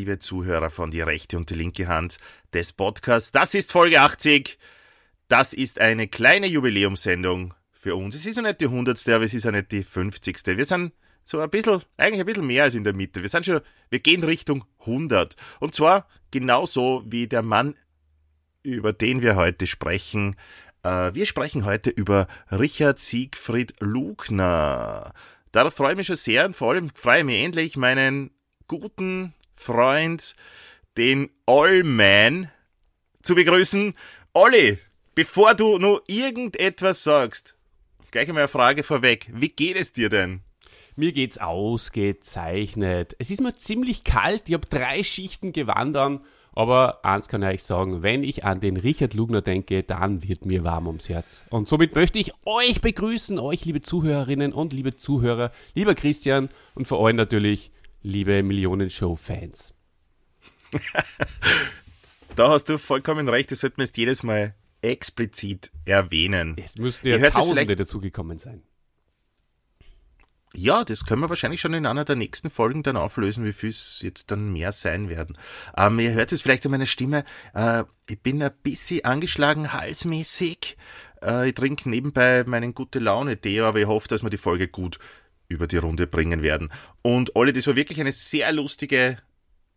liebe Zuhörer von die rechte und die linke Hand des Podcasts, das ist Folge 80. Das ist eine kleine Jubiläumssendung für uns. Es ist ja nicht die 100. aber es ist ja nicht die 50. Wir sind so ein bisschen, eigentlich ein bisschen mehr als in der Mitte. Wir sind schon, wir gehen Richtung 100. Und zwar genauso wie der Mann, über den wir heute sprechen. Äh, wir sprechen heute über Richard Siegfried Lugner. Darauf freue ich mich schon sehr und vor allem freue ich mich endlich meinen guten Freund, den Allman, zu begrüßen. Olli, bevor du nur irgendetwas sagst, gleich einmal eine Frage vorweg. Wie geht es dir denn? Mir geht's ausgezeichnet. Es ist mir ziemlich kalt. Ich habe drei Schichten gewandert. Aber eins kann ich euch sagen, wenn ich an den Richard Lugner denke, dann wird mir warm ums Herz. Und somit möchte ich euch begrüßen, euch liebe Zuhörerinnen und liebe Zuhörer, lieber Christian und vor allem natürlich liebe Millionen-Show-Fans. da hast du vollkommen recht, das sollte man jetzt jedes Mal explizit erwähnen. Es müssten ja Tausende dazugekommen sein. Ja, das können wir wahrscheinlich schon in einer der nächsten Folgen dann auflösen, wie viel es jetzt dann mehr sein werden. Ähm, ihr hört es vielleicht an meiner Stimme. Äh, ich bin ein bisschen angeschlagen, halsmäßig. Äh, ich trinke nebenbei meinen gute Laune-Tee, aber ich hoffe, dass wir die Folge gut über die Runde bringen werden. Und Olli, das war wirklich eine sehr lustige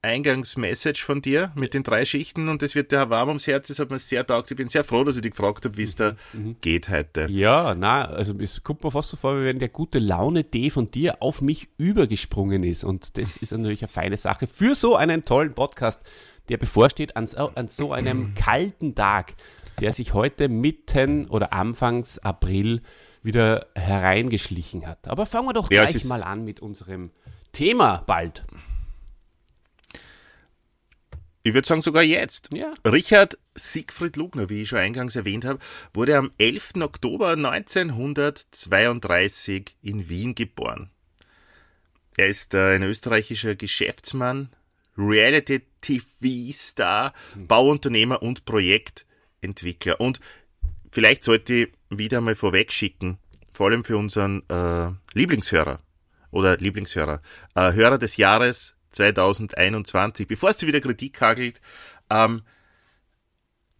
Eingangsmessage von dir mit den drei Schichten und das wird der warm ums Herz, das hat mir sehr taugt. Ich bin sehr froh, dass ich dich gefragt habe, wie es da mhm. geht heute. Ja, na, also es kommt mir fast so vor, wie wenn der gute Laune-D von dir auf mich übergesprungen ist und das ist natürlich eine feine Sache für so einen tollen Podcast, der bevorsteht an, an so einem kalten Tag, der sich heute mitten oder anfangs April wieder hereingeschlichen hat. Aber fangen wir doch ja, gleich mal an mit unserem Thema bald. Ich würde sagen sogar jetzt. Ja. Richard Siegfried Lugner, wie ich schon eingangs erwähnt habe, wurde am 11. Oktober 1932 in Wien geboren. Er ist äh, ein österreichischer Geschäftsmann, Reality-TV-Star, mhm. Bauunternehmer und Projektentwickler. Und vielleicht sollte ich wieder mal vorweg schicken, vor allem für unseren äh, Lieblingshörer oder Lieblingshörer, äh, Hörer des Jahres 2021, bevor es wieder Kritik hagelt. Ähm,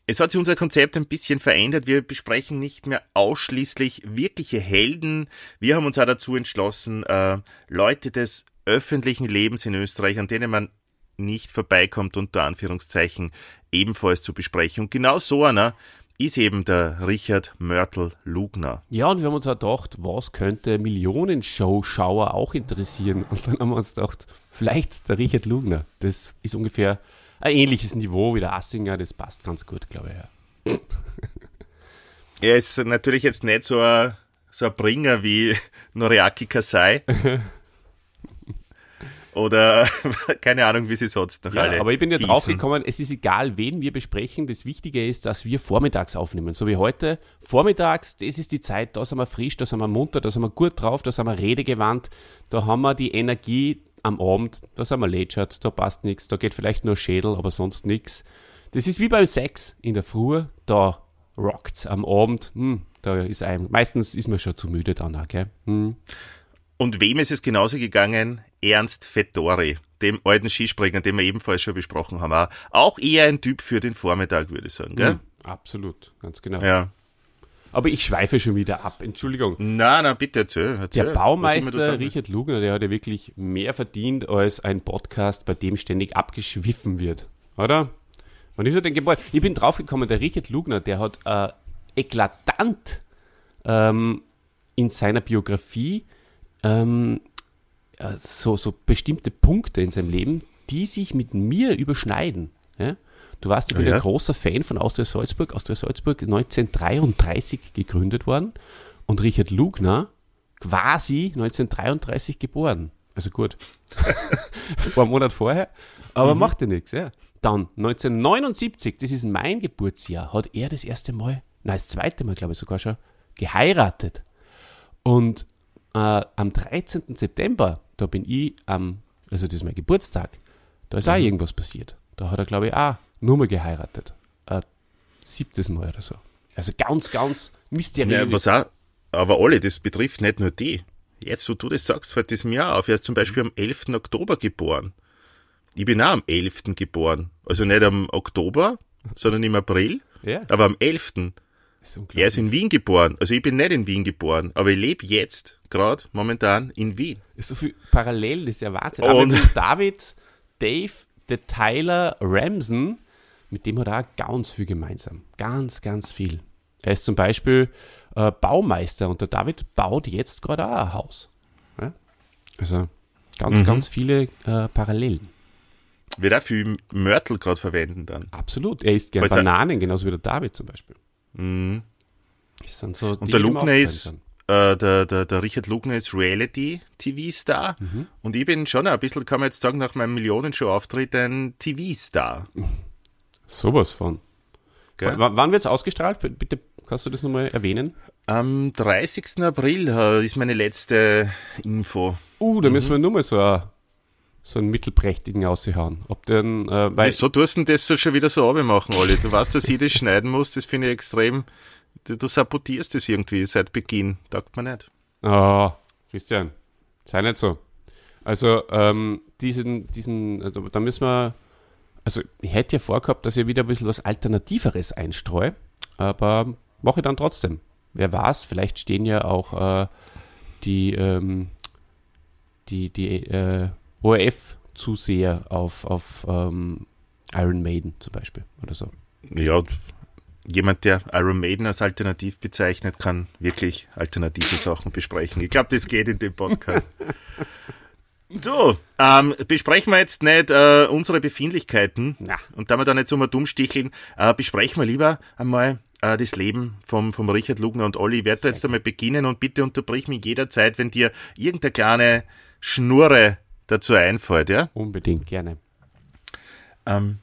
es hat sich unser Konzept ein bisschen verändert. Wir besprechen nicht mehr ausschließlich wirkliche Helden. Wir haben uns auch dazu entschlossen, äh, Leute des öffentlichen Lebens in Österreich, an denen man nicht vorbeikommt, unter Anführungszeichen, ebenfalls zu besprechen. Und genau so einer ist eben der Richard Mörtel Lugner. Ja, und wir haben uns auch gedacht, was könnte Millionenshow-Schauer auch interessieren? Und dann haben wir uns gedacht, vielleicht der Richard Lugner. Das ist ungefähr ein ähnliches Niveau wie der Assinger, das passt ganz gut, glaube ich. Ja. er ist natürlich jetzt nicht so ein, so ein Bringer wie Noriaki Kasai. Oder keine Ahnung, wie sie sonst noch ja, alle. Aber ich bin ja drauf gekommen, es ist egal, wen wir besprechen. Das Wichtige ist, dass wir vormittags aufnehmen. So wie heute. Vormittags, das ist die Zeit, da sind wir frisch, da sind wir munter, da sind wir gut drauf, da sind wir redegewandt, da haben wir die Energie am Abend, da sind wir lätschert, da passt nichts, da geht vielleicht nur Schädel, aber sonst nichts. Das ist wie beim Sex in der Früh, da rockt's am Abend, hm, da ist ein, meistens ist man schon zu müde dann auch, gell? Hm. Und wem ist es genauso gegangen? Ernst Fettori, dem alten Skispringer, den wir ebenfalls schon besprochen haben. Auch eher ein Typ für den Vormittag, würde ich sagen. Gell? Mhm, absolut, ganz genau. Ja. Aber ich schweife schon wieder ab, Entschuldigung. Nein, nein, bitte erzähl. erzähl. Der Baumeister Richard Lugner, der hat ja wirklich mehr verdient als ein Podcast, bei dem ständig abgeschwiffen wird. Oder? Wann ist er denn geboren? Ich bin draufgekommen, der Richard Lugner, der hat äh, eklatant ähm, in seiner Biografie ähm, äh, so, so bestimmte Punkte in seinem Leben, die sich mit mir überschneiden. Ja? Du warst, ich bin ja. ein großer Fan von Austria Salzburg. Austria Salzburg 1933 gegründet worden und Richard Lugner quasi 1933 geboren. Also gut. ein paar Monate vorher. Aber mhm. macht ja nichts, ja. Dann 1979, das ist mein Geburtsjahr, hat er das erste Mal, nein, das zweite Mal, glaube ich sogar schon, geheiratet. Und äh, am 13. September, da bin ich am, also das ist mein Geburtstag, da ist mhm. auch irgendwas passiert. Da hat er, glaube ich, auch nur mal geheiratet. Ein siebtes Mal oder so. Also ganz, ganz mysteriös. Ja, was auch, aber alle, das betrifft nicht nur die. Jetzt, wo du das sagst, fällt das mir auch auf. Er ist zum Beispiel am 11. Oktober geboren. Ich bin auch am 11. geboren. Also nicht am Oktober, sondern im April. Ja. Aber am 11. ist Er ist in Wien geboren. Also ich bin nicht in Wien geboren, aber ich lebe jetzt, gerade momentan, in Wien. Ist so viel Parallelen, das ist ja Wahnsinn. Aber David, Dave, der Tyler Ramson, mit dem hat er auch ganz viel gemeinsam. Ganz, ganz viel. Er ist zum Beispiel äh, Baumeister und der David baut jetzt gerade auch ein Haus. Ja? Also ganz, Mhm. ganz viele äh, Parallelen. Wird auch viel Mörtel gerade verwenden dann. Absolut. Er isst gerne er- Bananen, genauso wie der David zum Beispiel. Mhm. So Und der Lugner ist. Äh, der, der, der Richard Lugner ist Reality-TV-Star. Mhm. Und ich bin schon ein bisschen, kann man jetzt sagen, nach meinem Millionenshow-Auftritt ein TV-Star. Sowas von. Gell? W wann wird es ausgestrahlt? Bitte kannst du das nochmal erwähnen? Am 30. April äh, ist meine letzte Info. Uh, Mhm. da müssen wir nur mal so, ein, so einen mittelprächtigen aushauen. Ob denn, äh, weil, Wieso tust du denn das so schon wieder so machen, Olli? Du weißt, dass ich das schneiden muss, das finde ich extrem. Du, sabotierst das irgendwie seit Beginn. Taugt mir nicht. oh, Christian, sei nicht so. Also, ähm, diesen, diesen, also, da müssen wir, also, ich hätte ja vorgehabt, dass ich wieder ein bisschen was Alternativeres einstreue, aber mache ich dann trotzdem. Wer weiß, vielleicht stehen ja auch äh, die, ähm, die, die äh, ORF-Zuseher auf, auf ähm, Iron Maiden zum Beispiel oder so. Ja, jemand, der Iron Maiden als alternativ bezeichnet, kann wirklich alternative Sachen besprechen. Ich glaube, das geht in dem Podcast. So, ähm, besprechen wir jetzt nicht äh, unsere Befindlichkeiten Na. und da wir da nicht so mal dumm sticheln, äh, besprechen wir lieber einmal äh, das Leben vom, vom Richard Lugner und Olli. Ich werde jetzt einmal beginnen und bitte unterbrich mich jederzeit, wenn dir irgendeine kleine Schnurre dazu einfällt, ja? Unbedingt gerne. Ähm,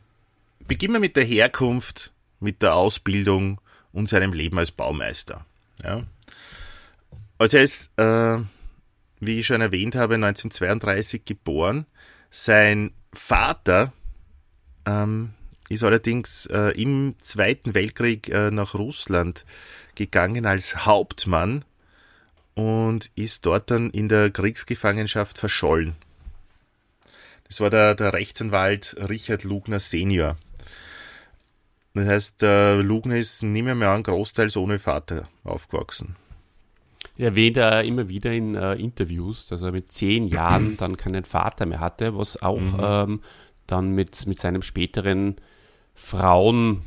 beginnen wir mit der Herkunft, mit der Ausbildung und seinem Leben als Baumeister. Ja. Also er ist, äh, wie ich schon erwähnt habe, 1932 geboren. Sein Vater ähm, ist allerdings äh, im Zweiten Weltkrieg äh, nach Russland gegangen als Hauptmann und ist dort dann in der Kriegsgefangenschaft verschollen. Das war der, der Rechtsanwalt Richard Lugner Senior. Das heißt, der Lugner ist nicht mehr, mehr ein großteils ohne Vater aufgewachsen. Er erwähnt er immer wieder in äh, Interviews, dass er mit zehn Jahren dann keinen Vater mehr hatte, was auch ähm, dann mit, mit seinem späteren Frauen,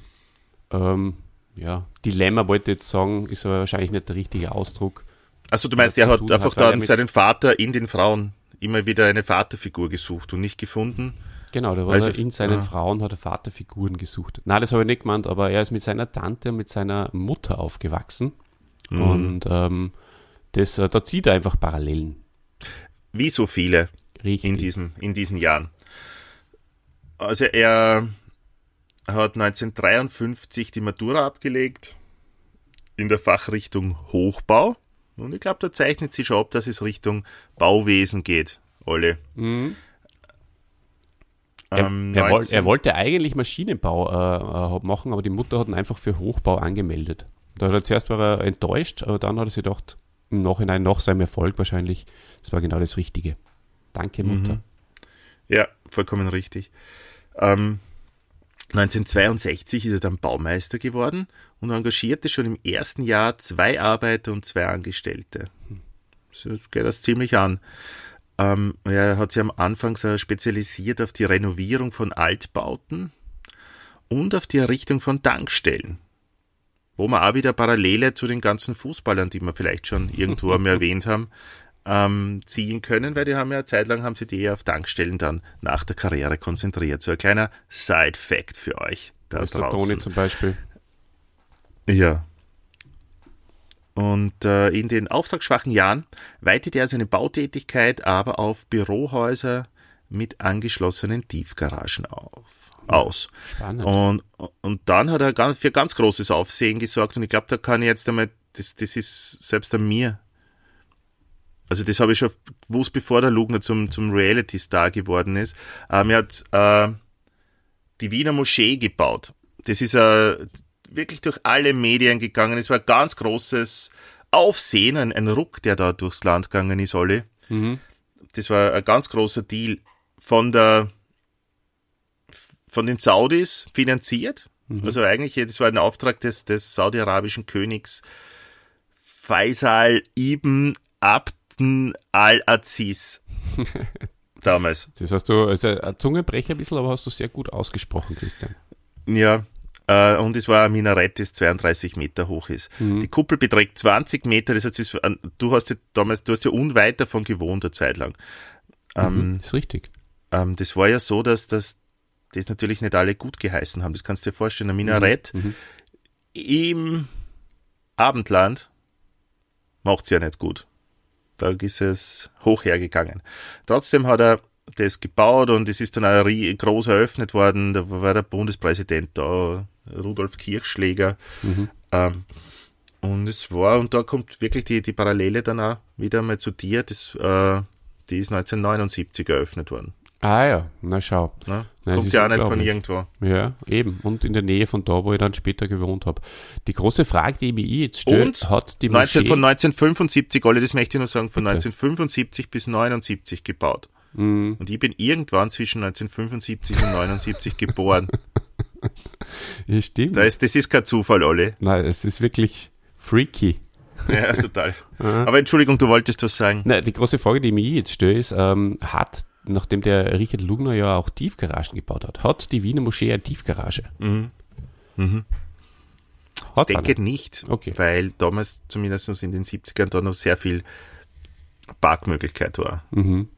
ähm, ja, Dilemma wollte ich jetzt sagen, ist aber wahrscheinlich nicht der richtige Ausdruck. Also du meinst, er hat einfach hat, dann seinen Vater in den Frauen immer wieder eine Vaterfigur gesucht und nicht gefunden. Genau, da war Also, er in seinen ah. Frauen hat er Vaterfiguren gesucht. Nein, das habe ich nicht gemeint, aber er ist mit seiner Tante und mit seiner Mutter aufgewachsen. Mhm. Und ähm, das, äh, da zieht er einfach Parallelen. Wie so viele Richtig. in, diesem, in diesen Jahren. Also er hat 1953 die Matura abgelegt in der Fachrichtung Hochbau. Und ich glaube, da zeichnet sich schon ab, dass es Richtung Bauwesen geht, alle. Mhm. Er, Ähm, er, woll, 19 er wollte eigentlich Maschinenbau äh, äh, machen, aber die Mutter hat ihn einfach für Hochbau angemeldet. Da hat er zuerst war er enttäuscht, aber dann hat er sich gedacht, im Nachhinein nach seinem Erfolg wahrscheinlich, das war genau das Richtige. Danke, Mutter. Ja, vollkommen richtig. Ähm, 1962 ist er dann Baumeister geworden und engagierte schon im ersten Jahr zwei Arbeiter und zwei Angestellte. So geht das ziemlich an. Ähm, er hat sich am Anfang so spezialisiert auf die Renovierung von Altbauten und auf die Errichtung von Tankstellen. Wo wir auch wieder Parallele zu den ganzen Fußballern, die wir vielleicht schon irgendwo einmal erwähnt haben, ähm, ziehen können, weil die haben ja eine Zeit lang haben sie die eher auf Tankstellen dann nach der Karriere konzentriert. So ein kleiner Side-Fact für euch da der draußen. Toni zum Beispiel. Ja. Und äh, in den auftragsschwachen Jahren weitete er seine Bautätigkeit aber auf Bürohäuser mit angeschlossenen Tiefgaragen auf, aus. Spannend. Und, und dann hat er ganz, für ganz großes Aufsehen gesorgt und ich glaube, da kann ich jetzt einmal, das, das ist selbst an mir. Also das habe ich schon gewusst, bevor der Lugner zum, zum Reality-Star geworden ist. Ähm, er hat äh, die Wiener Moschee gebaut. Das ist äh, wirklich durch alle Medien gegangen. Es war ein ganz großes Aufsehen, ein, Ruck, der da durchs Land gegangen ist, Olli. Mhm. Das war ein ganz großer Deal von der von den Saudis finanziert. Also eigentlich, das war ein Auftrag des, des saudi-arabischen Königs Faisal ibn Abden al-Aziz. Damals. Das hast du, also ein Zungenbrecher ein bisschen, aber hast du sehr gut ausgesprochen, Christian. Ja. Äh, und es war ein Minarett, das 32 Meter hoch ist. Die Kuppel beträgt 20 Meter, das heißt, es ist, du hast ja damals, du hast ja unweit davon gewohnt, eine Zeit lang. Ähm, Mhm, ist richtig. ähm, das war ja so, dass das, das natürlich nicht alle gut geheißen haben. Das kannst du dir vorstellen. Ein Minarett Mhm. im Abendland macht's ja nicht gut. Da ist es hoch hergegangen. Trotzdem hat er das gebaut und es ist dann auch groß eröffnet worden. Da war der Bundespräsident da, Rudolf Kirchschläger. Ähm, und es war, und da kommt wirklich die, die Parallele dann auch wieder mal zu dir, das, äh, die ist 1979 eröffnet worden. Ah ja, na schau. Ne? Nein, Kommt ja auch nicht von irgendwo. Ja, eben. Und in der Nähe von da, wo ich dann später gewohnt habe. Die große Frage, die ich jetzt stelle, Und hat die 19, Moschee... von 1975, Olli, das möchte ich nur sagen, von Bitte. 1975 bis 79 gebaut. Mhm. Und ich bin irgendwann zwischen 1975 und 79 geboren. Ja, stimmt. Da ist, das ist kein Zufall, Olli. Nein, es ist wirklich freaky. Ja, total. Aber Entschuldigung, du wolltest was sagen. Na, die große Frage, die mich jetzt stelle, ist, ähm, hat, nachdem der Richard Lugner ja auch Tiefgaragen gebaut hat, hat die Wiener Moschee eine Tiefgarage? Mhm. Hat Ich denke nicht, Okay. weil damals, zumindest in den 70ern, da noch sehr viel Parkmöglichkeit war. Mhm.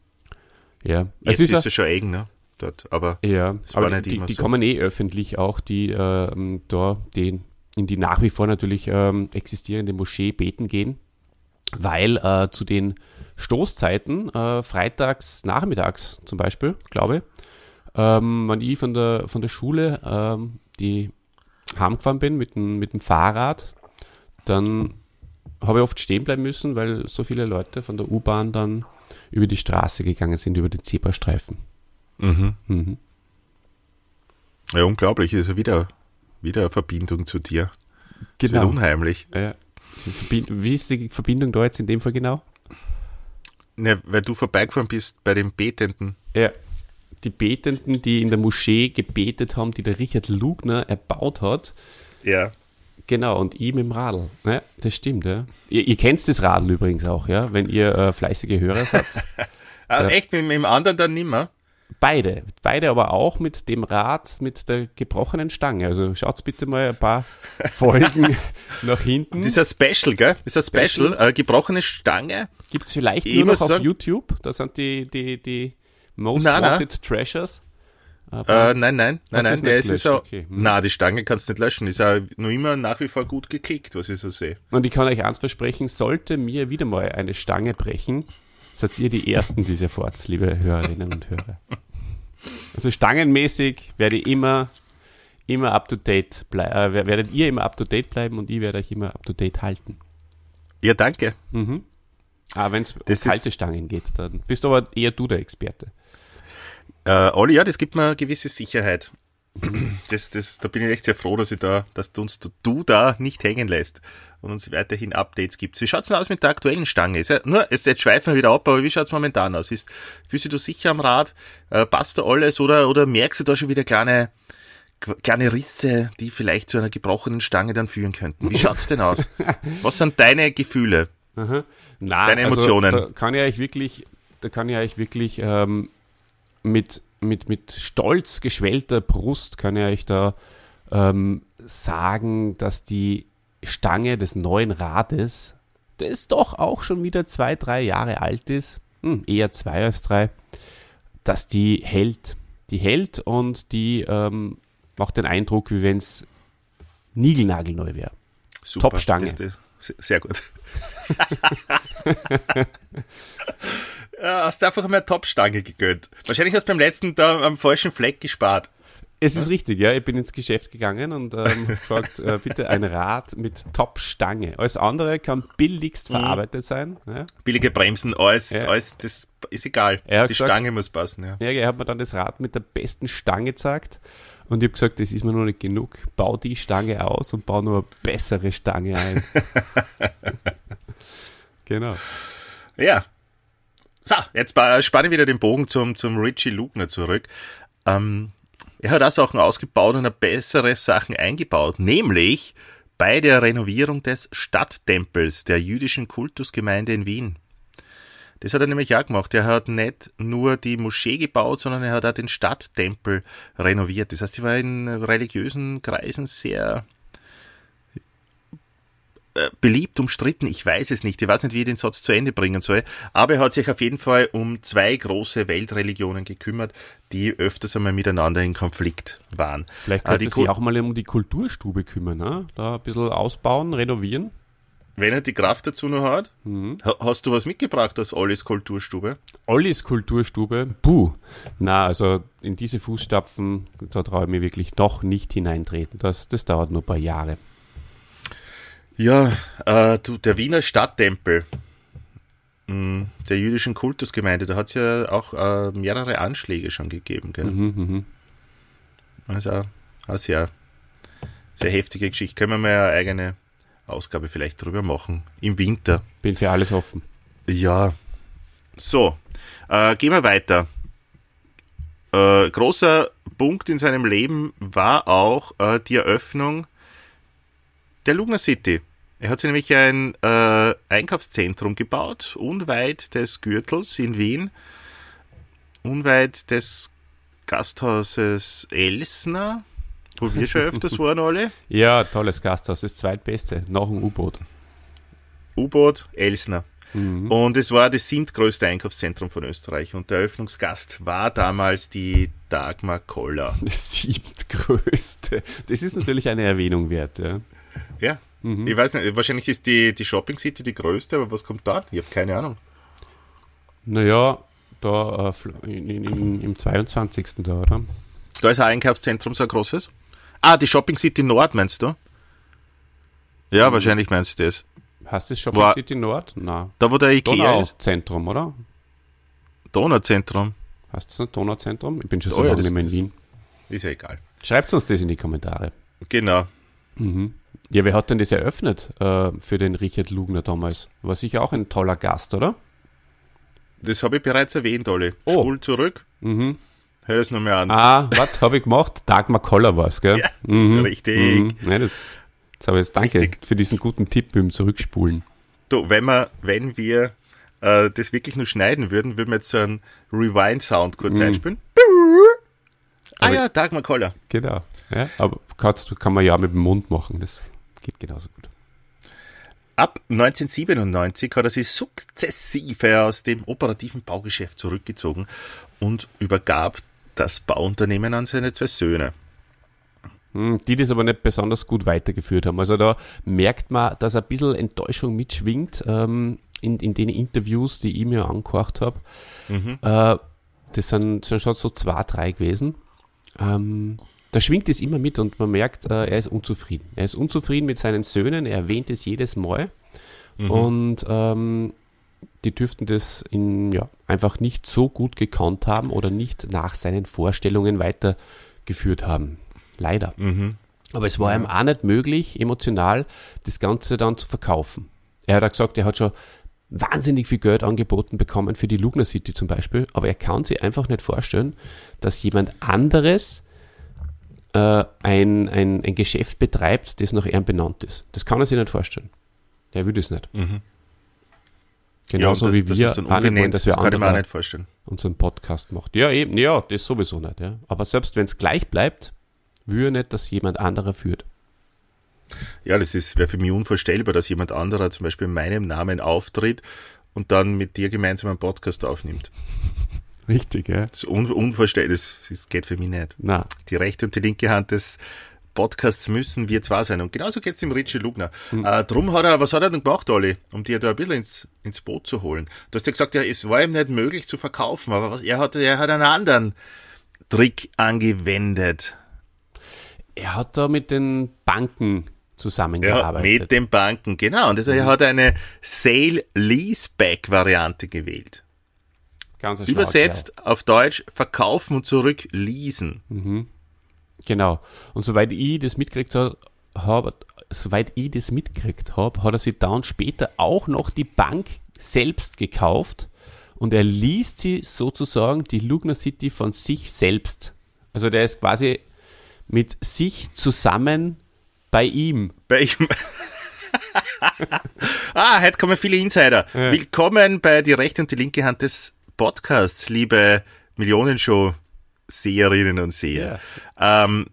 Ja, Jetzt es ist, ist es schon eigen, ne? Dort. Aber ja, aber die, die so. kommen eh öffentlich auch, die ähm, da den, in die nach wie vor natürlich ähm, existierende Moschee beten gehen, weil äh, zu den Stoßzeiten, äh, freitags, nachmittags zum Beispiel, glaube ich, ähm, wenn ich von der, von der Schule ähm, die heimgefahren bin mit dem, mit dem Fahrrad, dann habe ich oft stehen bleiben müssen, weil so viele Leute von der U-Bahn dann über die Straße gegangen sind, über den Zebrastreifen. Mhm. Mhm. Ja, unglaublich. Ist ja wieder, wieder eine Verbindung zu dir. Das Genau. wird unheimlich. Ja. Wie ist die Verbindung da jetzt in dem Fall genau? Ne, weil du vorbeigefahren bist bei den Betenden. Ja. Die Betenden, die in der Moschee gebetet haben, die der Richard Lugner erbaut hat. Ja. Genau, und ihm im Radl. Ja, das stimmt, ja. Ihr, ihr kennt das Radl übrigens auch, ja, wenn ihr äh, fleißige Hörer seid. Ja. Echt, mit, mit dem anderen dann nimmer? Beide. Beide aber auch mit dem Rad, mit der gebrochenen Stange. Also schaut bitte mal ein paar Folgen nach hinten. Das ist ein Special, gell? Das ist ein Special. Eine gebrochene Stange. Gibt es vielleicht Ich nur noch auf sagen- YouTube. Da sind die, die, die Most Nein, nein. Wanted Treasures. Äh, nein, nein, nein, du nein. Der ist ja, Okay. Hm. Na, die Stange kannst du nicht löschen. Ist ja noch immer nach wie vor gut geklickt, was ich so sehe. Und ich kann euch eins versprechen, sollte mir wieder mal eine Stange brechen, seid ihr die Ersten, die es erfahrt, liebe Hörerinnen und Hörer. Also stangenmäßig werde ich immer, immer up to date bleiben, äh, werdet ihr immer up to date bleiben und ich werde euch immer up to date halten. Ja, danke. Mhm. Aber wenn es um kalte Stangen geht, dann bist aber eher du der Experte. Äh, Olli, ja, das gibt mir eine gewisse Sicherheit. Das, das, da bin ich echt sehr froh, dass, ich da, dass du uns du da nicht hängen lässt und uns weiterhin Updates gibst. Wie schaut's denn aus mit der aktuellen Stange? Ist ja, nur, es, jetzt schweifen wir wieder ab, aber wie schaut's momentan aus? Ist, fühlst du dich sicher am Rad? Äh, passt da alles oder, oder merkst du da schon wieder kleine, kleine Risse, die vielleicht zu einer gebrochenen Stange dann führen könnten? Wie schaut's denn aus? Was sind deine Gefühle? Nein, Deine Emotionen. Also, da kann ich euch wirklich, da kann ich euch wirklich ähm, mit, mit, mit stolz geschwellter Brust kann ich euch da ähm, sagen, dass die Stange des neuen Rades, das doch auch schon wieder zwei, drei Jahre alt ist, hm, eher zwei als drei, dass die hält. Die hält und die ähm, macht den Eindruck, wie wenn es niegelnagelneu wäre. Top-Stange. Sehr gut. ja, hast du einfach mehr Top-Stange gegönnt. Wahrscheinlich hast du beim letzten da am falschen Fleck gespart. Es ist richtig, ja. Ich bin ins Geschäft gegangen und ähm, gefragt, äh, bitte ein Rad mit Top-Stange. Alles andere kann billigst verarbeitet sein. Ja. Billige Bremsen, alles, Ja. alles das ist egal. Die gesagt- Stange muss passen, ja. Ja, er hat mir dann das Rad mit der besten Stange gezeigt. Und ich habe gesagt, das ist mir noch nicht genug. Bau die Stange aus und bau nur eine bessere Stange ein. genau. Ja. So, jetzt spanne ich wieder den Bogen zum, zum Richie Lugner zurück. Ähm, er hat auch Sachen ausgebaut und hat bessere Sachen eingebaut, nämlich bei der Renovierung des Stadttempels der jüdischen Kultusgemeinde in Wien. Das hat er nämlich auch gemacht. Er hat nicht nur die Moschee gebaut, sondern er hat auch den Stadttempel renoviert. Das heißt, er war in religiösen Kreisen sehr beliebt, umstritten, ich weiß es nicht, ich weiß nicht, wie ich den Satz zu Ende bringen soll, aber er hat sich auf jeden Fall um zwei große Weltreligionen gekümmert, die öfters einmal miteinander in Konflikt waren. Vielleicht könnte äh, sich auch mal um die Kulturstube kümmern, ne? da ein bisschen ausbauen, renovieren. Wenn er die Kraft dazu noch hat, mhm. hast du was mitgebracht aus Ollis Kulturstube? Ollis Kulturstube? Puh. Na, also in diese Fußstapfen, da traue ich mir wirklich noch nicht hineintreten. Das, das dauert nur ein paar Jahre. Ja, äh, du, der Wiener Stadttempel mh, hm, der jüdischen Kultusgemeinde, da hat es ja auch äh, mehrere Anschläge schon gegeben. Gell? Mhm, mhm. Also, eine sehr, sehr heftige Geschichte. Können wir mal eine eigene Ausgabe vielleicht drüber machen. Im Winter. Bin für alles offen. Ja. So, äh, gehen wir weiter. Äh, großer Punkt in seinem Leben war auch äh, die Eröffnung der Lugner City. Er hat sich nämlich ein äh, Einkaufszentrum gebaut, unweit des Gürtels in Wien, unweit des Gasthauses Elsner, wo wir schon öfters waren alle. Ja, tolles Gasthaus, das zweitbeste, nach dem U-Boot. U-Boot Elsner. Mhm. Und es war das siebtgrößte Einkaufszentrum von Österreich und der Eröffnungsgast war damals die Dagmar Koller. Das siebtgrößte. Das ist natürlich eine Erwähnung wert, ja. Ja. Mhm. Ich weiß nicht, wahrscheinlich ist die, die Shopping City die größte, aber was kommt da? Ich habe keine Ahnung. Naja, da äh, in, in, im 22. da, oder? Da ist ein Einkaufszentrum so ein großes? Ah, die Shopping City Nord meinst du? Ja, mhm. wahrscheinlich meinst du das. Heißt das Shopping War, City Nord? Nein. Da wo der Ikea ist? Zentrum, oder? Donauzentrum. Heißt das nicht Donauzentrum? Ich bin schon so oh, lange nicht mehr in Wien. Ist ja egal. Schreibt uns das in die Kommentare. Genau. Mhm. Ja, wer hat denn das eröffnet äh, für den Richard Lugner damals? War sicher auch ein toller Gast, oder? Das habe ich bereits erwähnt, Olli. Oh. Spul zurück. Mhm. Hör es nochmal an. Ah, was habe ich gemacht? Dagmar Koller war es, gell? Ja, mhm. richtig. Mhm. Ja, das, das habe ich jetzt danke richtig. für diesen guten Tipp beim Zurückspulen. Du, wenn wir, wenn wir äh, das wirklich nur schneiden würden, würden wir jetzt so einen Rewind-Sound kurz mhm. einspielen. Ah ja, Dagmar Koller. Genau. Ja, aber kann man ja mit dem Mund machen, das geht genauso gut. Ab 1997 hat er sich sukzessive aus dem operativen Baugeschäft zurückgezogen und übergab das Bauunternehmen an seine zwei Söhne. Hm, die das aber nicht besonders gut weitergeführt haben. Also da merkt man, dass ein bisschen Enttäuschung mitschwingt ähm, in, in den Interviews, die ich mir angehört habe. Mhm. Äh, das sind, sind schon so zwei, drei gewesen. Ähm, da schwingt es immer mit und man merkt, äh, er ist unzufrieden. Er ist unzufrieden mit seinen Söhnen, er erwähnt es jedes Mal. Mhm. Und ähm, die dürften das in, ja, einfach nicht so gut gekannt haben oder nicht nach seinen Vorstellungen weitergeführt haben. Leider. Mhm. Aber es war ja. ihm auch nicht möglich, emotional das Ganze dann zu verkaufen. Er hat auch gesagt, er hat schon wahnsinnig viel Geld angeboten bekommen für die Lugner City zum Beispiel, aber er kann sich einfach nicht vorstellen, dass jemand anderes ein, ein, ein Geschäft betreibt, das nach ihm benannt ist. Das kann er sich nicht vorstellen. Der will das nicht. Mhm. Genauso ja, das, wie wir das auch nicht wollen, dass wir das andere nicht vorstellen. unseren Podcast macht. Ja, eben, ja, das sowieso nicht. Ja. Aber selbst wenn es gleich bleibt, er nicht, dass jemand anderer führt. Ja, das wäre für mich unvorstellbar, dass jemand anderer zum Beispiel in meinem Namen auftritt und dann mit dir gemeinsam einen Podcast aufnimmt. Richtig, ja. Das ist un unvorstellbar, das, das, geht für mich nicht. Na. Die rechte und die linke Hand des Podcasts müssen wir zwar sein. Und genauso geht es dem Richie Lugner. Mhm. Äh, drum hat er, was hat er denn gemacht, Olli, um dir da ein bisschen ins, ins Boot zu holen? Du hast ja gesagt, ja, es war ihm nicht möglich zu verkaufen, aber was, er, hat, er hat einen anderen Trick angewendet. Er hat da mit den Banken zusammengearbeitet. Ja, mit den Banken, genau. Und also mhm. er hat eine Sale-Leaseback-Variante gewählt. Ganz Übersetzt auf Deutsch verkaufen und zurück leasen. Mhm. Genau. Und soweit ich das mitgekriegt habe, hab, soweit ich das mitgekriegt habe, hat er sich dann später auch noch die Bank selbst gekauft und er liest sie sozusagen die Lugner City von sich selbst. Also der ist quasi mit sich zusammen bei ihm. Bei ihm. ah, heute kommen viele Insider. Ja. Willkommen bei die rechte und die linke Hand des Podcasts, liebe Millionenshow-Seherinnen und Seher. Ja. Ähm,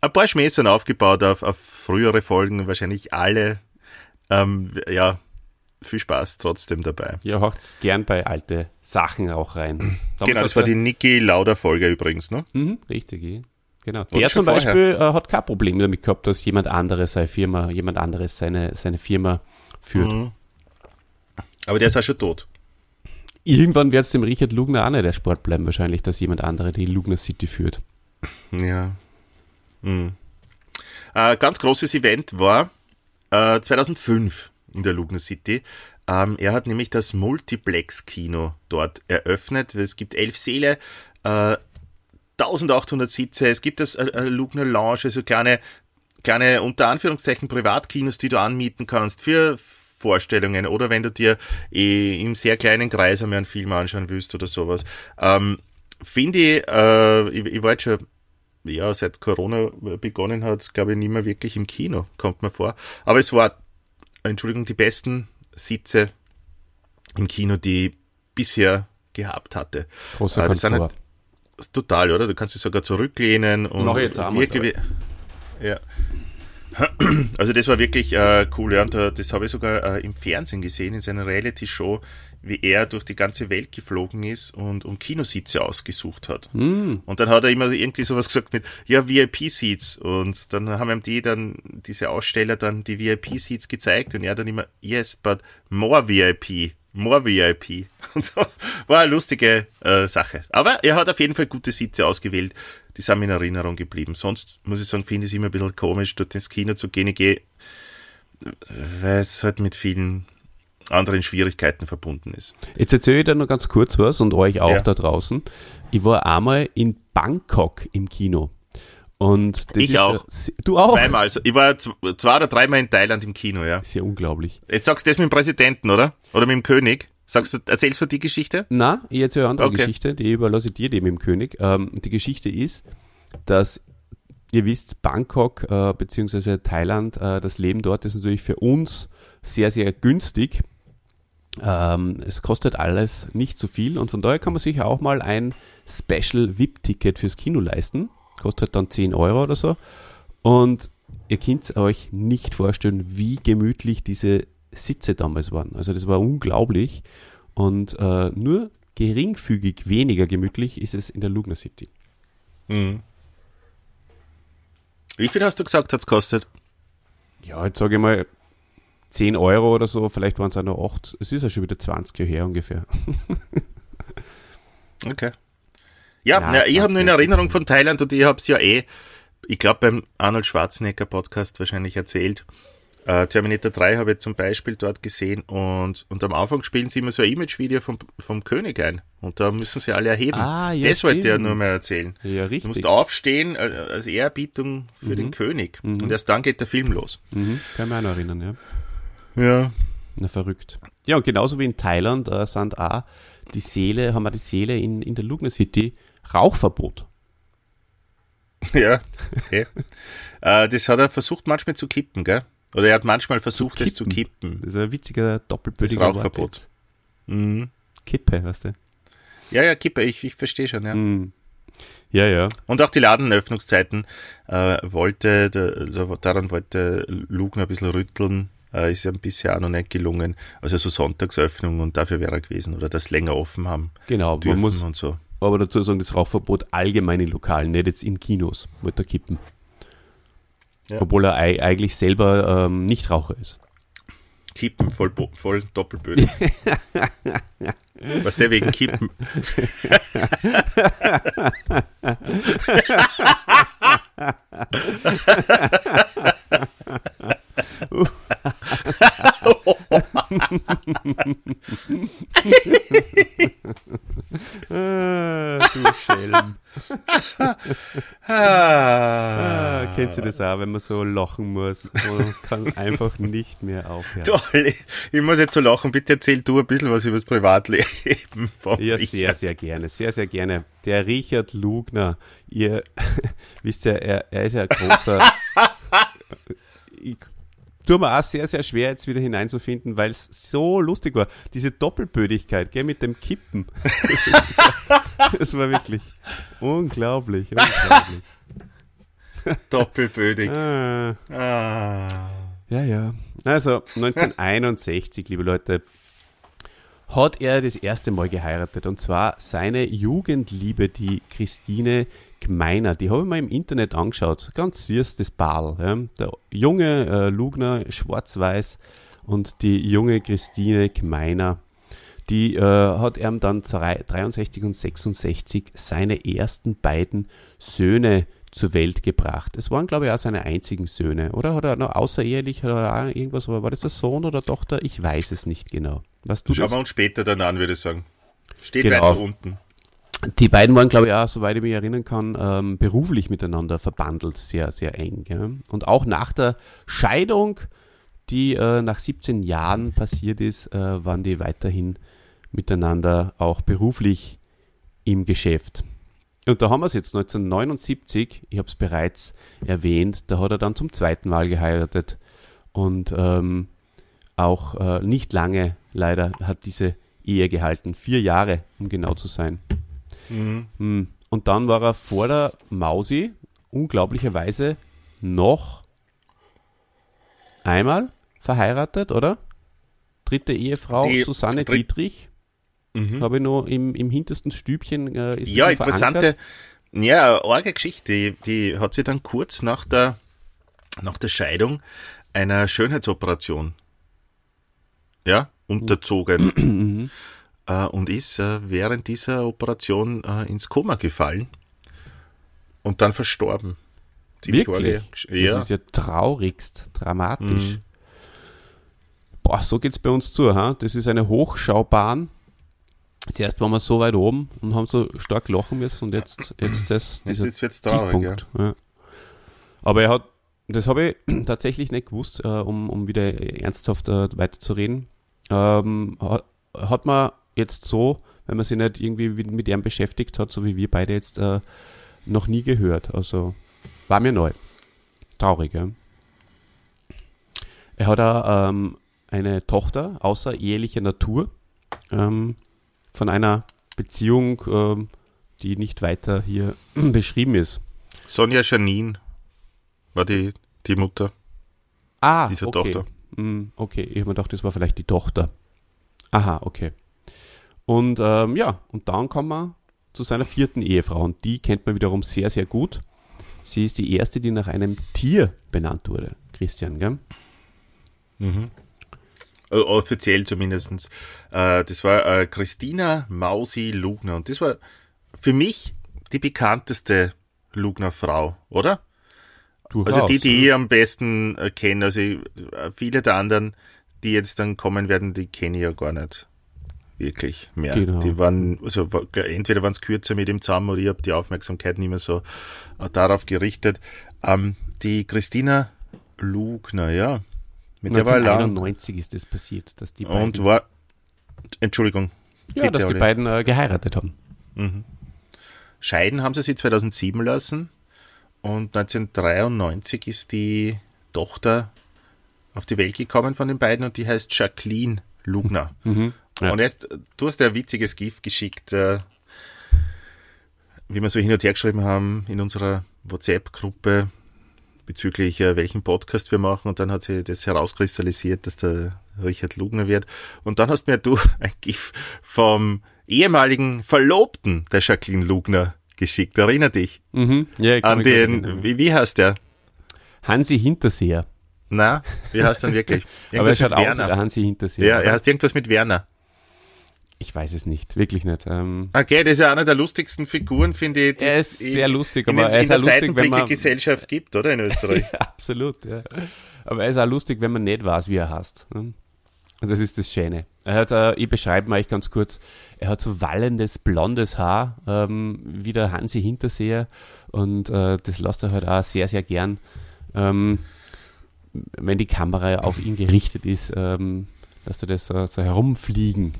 ein paar Schmähs aufgebaut auf, auf frühere Folgen, wahrscheinlich alle. Ähm, ja, viel Spaß trotzdem dabei. Ja, haucht's gern bei alte Sachen auch rein. genau, das war die Niki Lauder Folge übrigens, ne? Mhm, richtig, genau. Der zum Beispiel äh, hat kein Problem damit gehabt, dass jemand anderes seine Firma, jemand anderes seine, seine Firma führt. Mhm. Aber der ist auch schon tot. Irgendwann wird es dem Richard Lugner auch nicht der Sport bleiben, wahrscheinlich, dass jemand andere die Lugner City führt. Ja. Mhm. Äh, ganz großes Event war äh, 2005 in der Lugner City. Ähm, er hat nämlich das Multiplex-Kino dort eröffnet. Es gibt elf Säle, äh, 1800 Sitze. Es gibt das äh, äh, Lugner Lounge, also kleine, kleine unter Anführungszeichen Privatkinos, die du anmieten kannst für Vorstellungen oder wenn du dir eh im sehr kleinen Kreis einmal einen Film anschauen willst oder sowas. Ähm, Finde ich, äh, ich, ich war jetzt schon ja, seit Corona begonnen hat, glaube ich, nicht mehr wirklich im Kino, kommt mir vor. Aber es war Entschuldigung, die besten Sitze im Kino, die ich bisher gehabt hatte. Großer äh, das sind halt, total, oder? Du kannst dich sogar zurücklehnen und Mach jetzt einmal wirklich, ja. Also das war wirklich äh, cool, ja, und das habe ich sogar äh, im Fernsehen gesehen, in seiner Reality-Show wie er durch die ganze Welt geflogen ist und, und Kinositze ausgesucht hat. Mm. Und dann hat er immer irgendwie sowas gesagt mit, ja, VIP-Seats. Und dann haben ihm die dann, diese Aussteller dann die VIP-Seats gezeigt und er dann immer, yes, but more VIP. More VIP. Und so. War eine lustige äh, Sache. Aber er hat auf jeden Fall gute Sitze ausgewählt. Die sind mir in Erinnerung geblieben. Sonst muss ich sagen, finde ich es immer ein bisschen komisch, dort ins Kino zu gehen. Ich gehe, weil es halt mit vielen anderen Schwierigkeiten verbunden ist. Jetzt erzähle ich dir noch ganz kurz was und euch auch ja. da draußen. Ich war einmal in Bangkok im Kino. Und ich auch. Ja, du auch? Zweimal. Also ich war zwei oder dreimal in Thailand im Kino, ja. Ist ja unglaublich. Jetzt sagst du das mit dem Präsidenten, oder? Oder mit dem König? Sagst du, erzählst du die Geschichte? Na, ich erzähle eine andere okay. Geschichte, die überlasse ich dir, die mit dem König. Ähm, die Geschichte ist, dass ihr wisst, Bangkok äh, bzw. Thailand, äh, das Leben dort ist natürlich für uns sehr, sehr günstig. Ähm, es kostet alles nicht so viel und von daher kann man sich auch mal ein Special VIP-Ticket fürs Kino leisten. Kostet dann 10 Euro oder so. Und ihr könnt euch nicht vorstellen, wie gemütlich diese Sitze damals waren. Also das war unglaublich. Und äh, nur geringfügig weniger gemütlich ist es in der Lugner City. Mhm. Wie viel hast du gesagt, hat es kostet? Ja, jetzt sage ich mal 10 Euro oder so, vielleicht waren es auch noch 8. Es ist ja schon wieder 20 Jahre her ungefähr. okay. Ja, ja, ja ich habe nur in Erinnerung von Thailand und ich habe es ja eh, ich glaube beim Arnold Schwarzenegger Podcast wahrscheinlich erzählt. Äh, Terminator 3 habe ich zum Beispiel dort gesehen und, und am Anfang spielen sie immer so ein Image-Video vom, vom König ein und da müssen sie alle erheben. Ah, ja, das wollte ich ja nur mal erzählen. Ja, richtig. Du musst aufstehen äh, als Ehrerbietung für mhm. den König mhm. und erst dann geht der Film los. Mhm. Kann mich auch noch erinnern, ja. Ja. Na, verrückt. Ja, und genauso wie in Thailand äh, sind auch die Seele, haben wir die Seele in, in der Lugner City Rauchverbot. Ja, okay. äh, das hat er versucht manchmal zu kippen, gell? Oder er hat manchmal versucht, es zu kippen. Das ist ein witziger doppelbödiger Rauchverbot. Mhm. Kippe, weißt du? Ja, ja, Kippe, ich, ich verstehe schon, ja. Mhm. Ja, ja. Und auch die Ladenöffnungszeiten äh, wollte, da, daran wollte Lugner ein bisschen rütteln äh, ist ja bisher auch noch nicht gelungen. Also so Sonntagsöffnung und dafür wäre er gewesen oder das länger offen haben. Genau, man muss und so. Aber dazu sagen, das Rauchverbot allgemein in Lokalen, nicht jetzt in Kinos, wollte er kippen. Ja. Obwohl er eigentlich selber ähm, nicht Raucher ist. Kippen, voll, voll doppelbödig. Was der wegen Kippen. ah, du Schelm. Ah, kennt ihr das auch, wenn man so lachen muss? Man kann einfach nicht mehr aufhören. Toll, ich muss jetzt so lachen. Bitte erzähl du ein bisschen was über das Privatleben von Ja, Richard. sehr, sehr gerne, sehr, sehr gerne. Der Richard Lugner, ihr wisst ja, er, er ist ja ein großer... ich tue mir auch sehr, sehr schwer, jetzt wieder hineinzufinden, weil es so lustig war. Diese Doppelbödigkeit, gell, mit dem Kippen. Das war wirklich unglaublich, unglaublich. Doppelbödig. Ah. Ah. Ja, ja. Also 1961, liebe Leute, hat er das erste Mal geheiratet und zwar seine Jugendliebe, die Christine Gmeiner. Die habe ich mir im Internet angeschaut. Ganz süß, das Ball. Ja. Der junge äh, Lugner, schwarz-weiß und die junge Christine Gmeiner. Die äh, hat er dann 63 und 66 seine ersten beiden Söhne zur Welt gebracht. Es waren, glaube ich, auch seine einzigen Söhne. Oder hat er noch außerehelich er auch irgendwas, war das der Sohn oder Tochter? Ich weiß es nicht genau. Was du Schauen wir uns später dann an, würde ich sagen. Steht genau. weiter unten. Die beiden waren, glaube ich, auch, soweit ich mich erinnern kann, ähm, beruflich miteinander verbandelt, sehr, sehr eng. Ja. Und auch nach der Scheidung, die äh, nach 17 Jahren passiert ist, äh, waren die weiterhin miteinander auch beruflich im Geschäft. Und da haben wir es jetzt 1979, ich habe es bereits erwähnt, da hat er dann zum zweiten Mal geheiratet und ähm, auch äh, nicht lange leider hat diese Ehe gehalten, vier Jahre, um genau zu sein. Mhm. Hm. Und dann war er vor der Mausi unglaublicherweise noch einmal verheiratet, oder? Dritte Ehefrau Die, Susanne dritt, Dietrich. Mhm. Habe ich noch im, im hintersten Stübchen. Äh, ist ja, interessante, ja, arge Geschichte. Die, die hat sie dann kurz nach der, nach der Scheidung einer Schönheitsoperation ja, unterzogen mhm. Äh, und ist äh, während dieser Operation äh, ins Koma gefallen und dann verstorben. Ziemlich Wirklich? Ja. Das ist ja traurigst, dramatisch. Mhm. Boah, so geht's bei uns zu. Ha? Das ist eine Hochschaubahn Zuerst waren wir so weit oben und haben so stark lachen müssen und jetzt, jetzt das, dieser jetzt wird's traurig, ja. ja. Aber er hat, das habe ich tatsächlich nicht gewusst, äh, um, um wieder ernsthaft äh, weiterzureden. Ähm, hat, hat man jetzt so, wenn man sich nicht irgendwie mit ihm beschäftigt hat, so wie wir beide jetzt, äh, noch nie gehört. Also war mir neu. Traurig, ja. Er hat auch ähm, eine Tochter außer ehelicher Natur. Ähm, von einer Beziehung, ähm, die nicht weiter hier beschrieben ist. Sonja Janine war die, die Mutter ah, dieser okay. Tochter. Mm, okay, ich habe mir gedacht, das war vielleicht die Tochter. Aha, okay. Und ähm, ja, und dann kommen wir zu seiner vierten Ehefrau und die kennt man wiederum sehr, sehr gut. Sie ist die erste, die nach einem Tier benannt wurde. Christian, gell? Mhm. Äh, offiziell zumindest. Äh, das war äh, Christina Mausi Lugner. Und das war für mich die bekannteste Lugner Frau, oder? Durchaus, also die, die ich am besten kenne. Also viele der anderen, die jetzt dann kommen werden, die kenne ich ja gar nicht wirklich mehr. Genau. Die waren, also entweder waren es kürzer mit dem zusammen oder ich habe die Aufmerksamkeit nicht mehr so äh, darauf gerichtet. Ähm, die Christina Lugner, ja, mit 1991 ist das passiert, dass die beiden. Und war. Entschuldigung. Ja, dass die beiden äh, geheiratet haben. Mhm. Scheiden haben sie sich 2007 lassen und 1993 ist die Tochter auf die Welt gekommen von den beiden und die heißt Jacqueline Lugner. Mhm. Ja. Und jetzt, du hast ja ein witziges Gift geschickt, äh, wie wir so hin und her geschrieben haben in unserer WhatsApp-Gruppe bezüglich äh, welchen Podcast wir machen und dann hat sich das herauskristallisiert, dass der Richard Lugner wird. Und dann hast mir du ein GIF vom ehemaligen Verlobten der Jacqueline Lugner geschickt. Erinner dich? Mhm. Ja, An den, wie, wie heißt der? Hansi Hinterseher. Na, wie heißt er wirklich? Irgendwas Aber er schaut aus der Hansi Hinterseher. Ja, er heißt irgendwas mit Werner. Ich weiß es nicht, wirklich nicht. Ähm, okay, das ist ja einer der lustigsten Figuren, finde ich. Er ist sehr lustig, aber er ist auch lustig, wenn man Gesellschaft gibt, oder in Österreich? ja, absolut, ja. Aber er ist auch lustig, wenn man nicht weiß, wie er heißt. Ne? Und das ist das Schöne. Er hat, äh, ich beschreibe mal euch ganz kurz, er hat so wallendes, blondes Haar, ähm, wie der Hansi Hinterseher. Und äh, das lässt er halt auch sehr, sehr gern, ähm, wenn die Kamera auf ihn gerichtet ist, ähm, lässt er das so, so herumfliegen.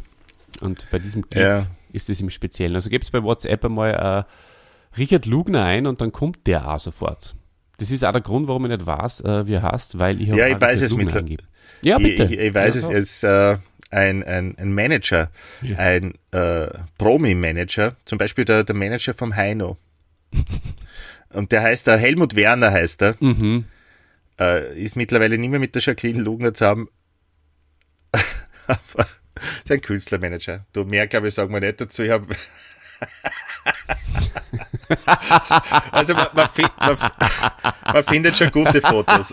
Und bei diesem GIF ja. ist das im Speziellen. Also gebt es bei WhatsApp einmal äh, Richard Lugner ein und dann kommt der auch sofort. Das ist auch der Grund, warum ich nicht weiß, äh, wie er heißt, weil ich Ja, ich weiß es mit. Ja, bitte. Ich, ich, ich weiß ja, es, es ist äh, ein, ein, ein Manager, ja. ein äh, Promi-Manager, zum Beispiel der, der Manager vom Heino. Und der heißt der Helmut Werner heißt er. Mhm. Äh, ist mittlerweile nicht mehr mit der Jacqueline Lugner zusammen. Aber ist ein Künstlermanager. Du mehr, glaube ich, sagen wir nicht dazu. Ich habe also man, man, man, man, findet schon gute Fotos.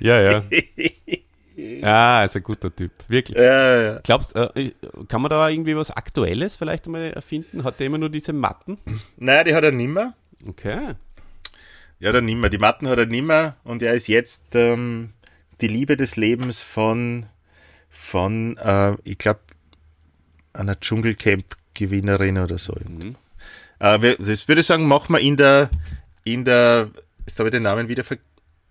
ja, ja. Ja, ist ein guter Typ, wirklich. Ja, ja. Glaubst äh, kann man da irgendwie was Aktuelles vielleicht einmal erfinden? Hat der immer nur diese Matten? Nein, die hat er nimmer. Okay. Ja, dann nimmer. Die Matten hat er nimmer und er ist jetzt ähm, die Liebe des Lebens von, von äh, ich glaube, einer Dschungelcamp-Gewinnerin oder so. Mhm. Äh, das würde ich sagen, machen wir in der, in der, jetzt habe ich den Namen wieder ver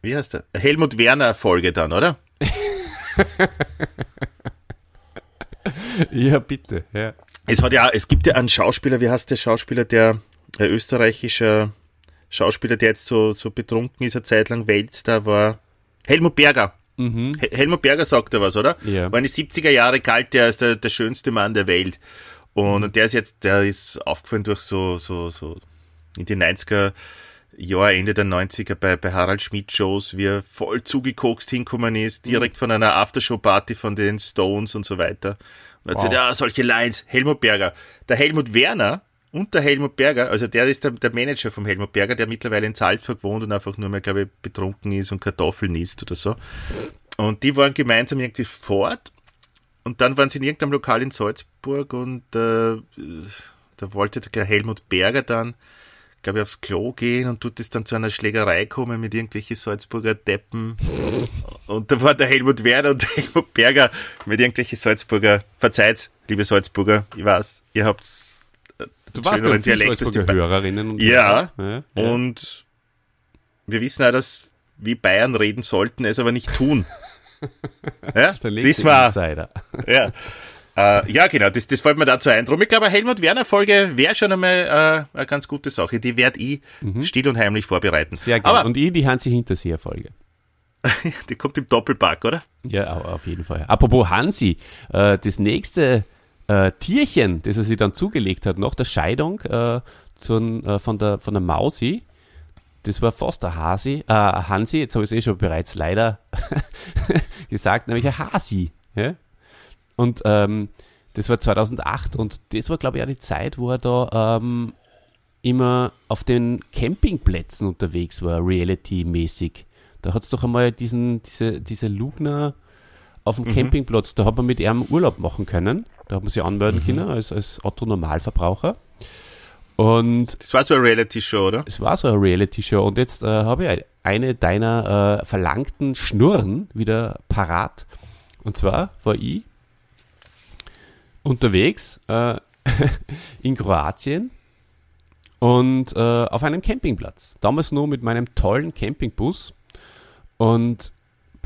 wie heißt der? Helmut Werner Folge dann, oder? ja, bitte. Ja. Es hat ja, es gibt ja einen Schauspieler, wie heißt der Schauspieler, der, der österreichische Schauspieler, der jetzt so, so betrunken ist, eine Zeit lang Weltstar war. Helmut Berger. Mhm. Helmut Berger sagt da was, oder? Ja. War in die 70er Jahre galt der als der, der schönste Mann der Welt. Und, und der ist jetzt, der ist aufgefallen durch so, so, so in die 90er Jahr, Ende der 90er bei, bei Harald Schmidt Shows, wie er voll zugekokst hinkommen ist, direkt mhm. von einer Aftershow-Party von den Stones und so weiter. Und er wow. hat gesagt, ja, solche Lines, Helmut Berger. Der Helmut Werner und der Helmut Berger, also der ist der, der Manager vom Helmut Berger, der mittlerweile in Salzburg wohnt und einfach nur mehr, glaube ich, betrunken ist und Kartoffeln isst oder so. Und die waren gemeinsam irgendwie fort und dann waren sie in irgendeinem Lokal in Salzburg und äh, da wollte der Helmut Berger dann glaube ich, aufs Klo gehen und tut es dann zu einer Schlägerei kommen mit irgendwelchen Salzburger Deppen. Und da war der Helmut Werner und der Helmut Berger mit irgendwelchen Salzburger, verzeiht, liebe Salzburger, ich weiß, ihr habt äh, du warst schöneren Dialekt. Salzburger Hörerinnen und ja, ja, ja, und wir wissen auch, dass wir Bayern reden sollten, es aber nicht tun. ja, das wissen wir. Ja. Äh, ja, genau, das, das fällt mir dazu ein. Drum, ich glaube, Helmut Werner-Folge wäre schon einmal äh, eine ganz gute Sache. Die werde ich mhm. still und heimlich vorbereiten. Sehr gerne. Und ich die Hansi Hinterseher-Folge. die kommt im Doppelpack, oder? Ja, auf jeden Fall. Apropos Hansi, äh, das nächste äh, Tierchen, das er sich dann zugelegt hat, nach der Scheidung äh, zum, äh, von, der, von der Mausi, das war fast der Hasi, äh, Hansi, jetzt habe ich es eh schon bereits leider gesagt, nämlich ein Hasi. Ja? Und ähm, das war 2008 und das war, glaube ich, auch die Zeit, wo er da ähm, immer auf den Campingplätzen unterwegs war, reality-mäßig. Da hat es doch einmal diesen, diese, diese Lugner auf dem mhm. Campingplatz, da hat man mit ihm Urlaub machen können. Da hat man sich anmelden mhm. können als, als Otto-Normalverbraucher. Und das war so eine Reality-Show, oder? Es war so eine Reality-Show. Und jetzt äh, habe ich eine deiner äh, verlangten Schnurren wieder parat. Und zwar war ich unterwegs äh, in Kroatien und äh, auf einem Campingplatz. Damals nur mit meinem tollen Campingbus und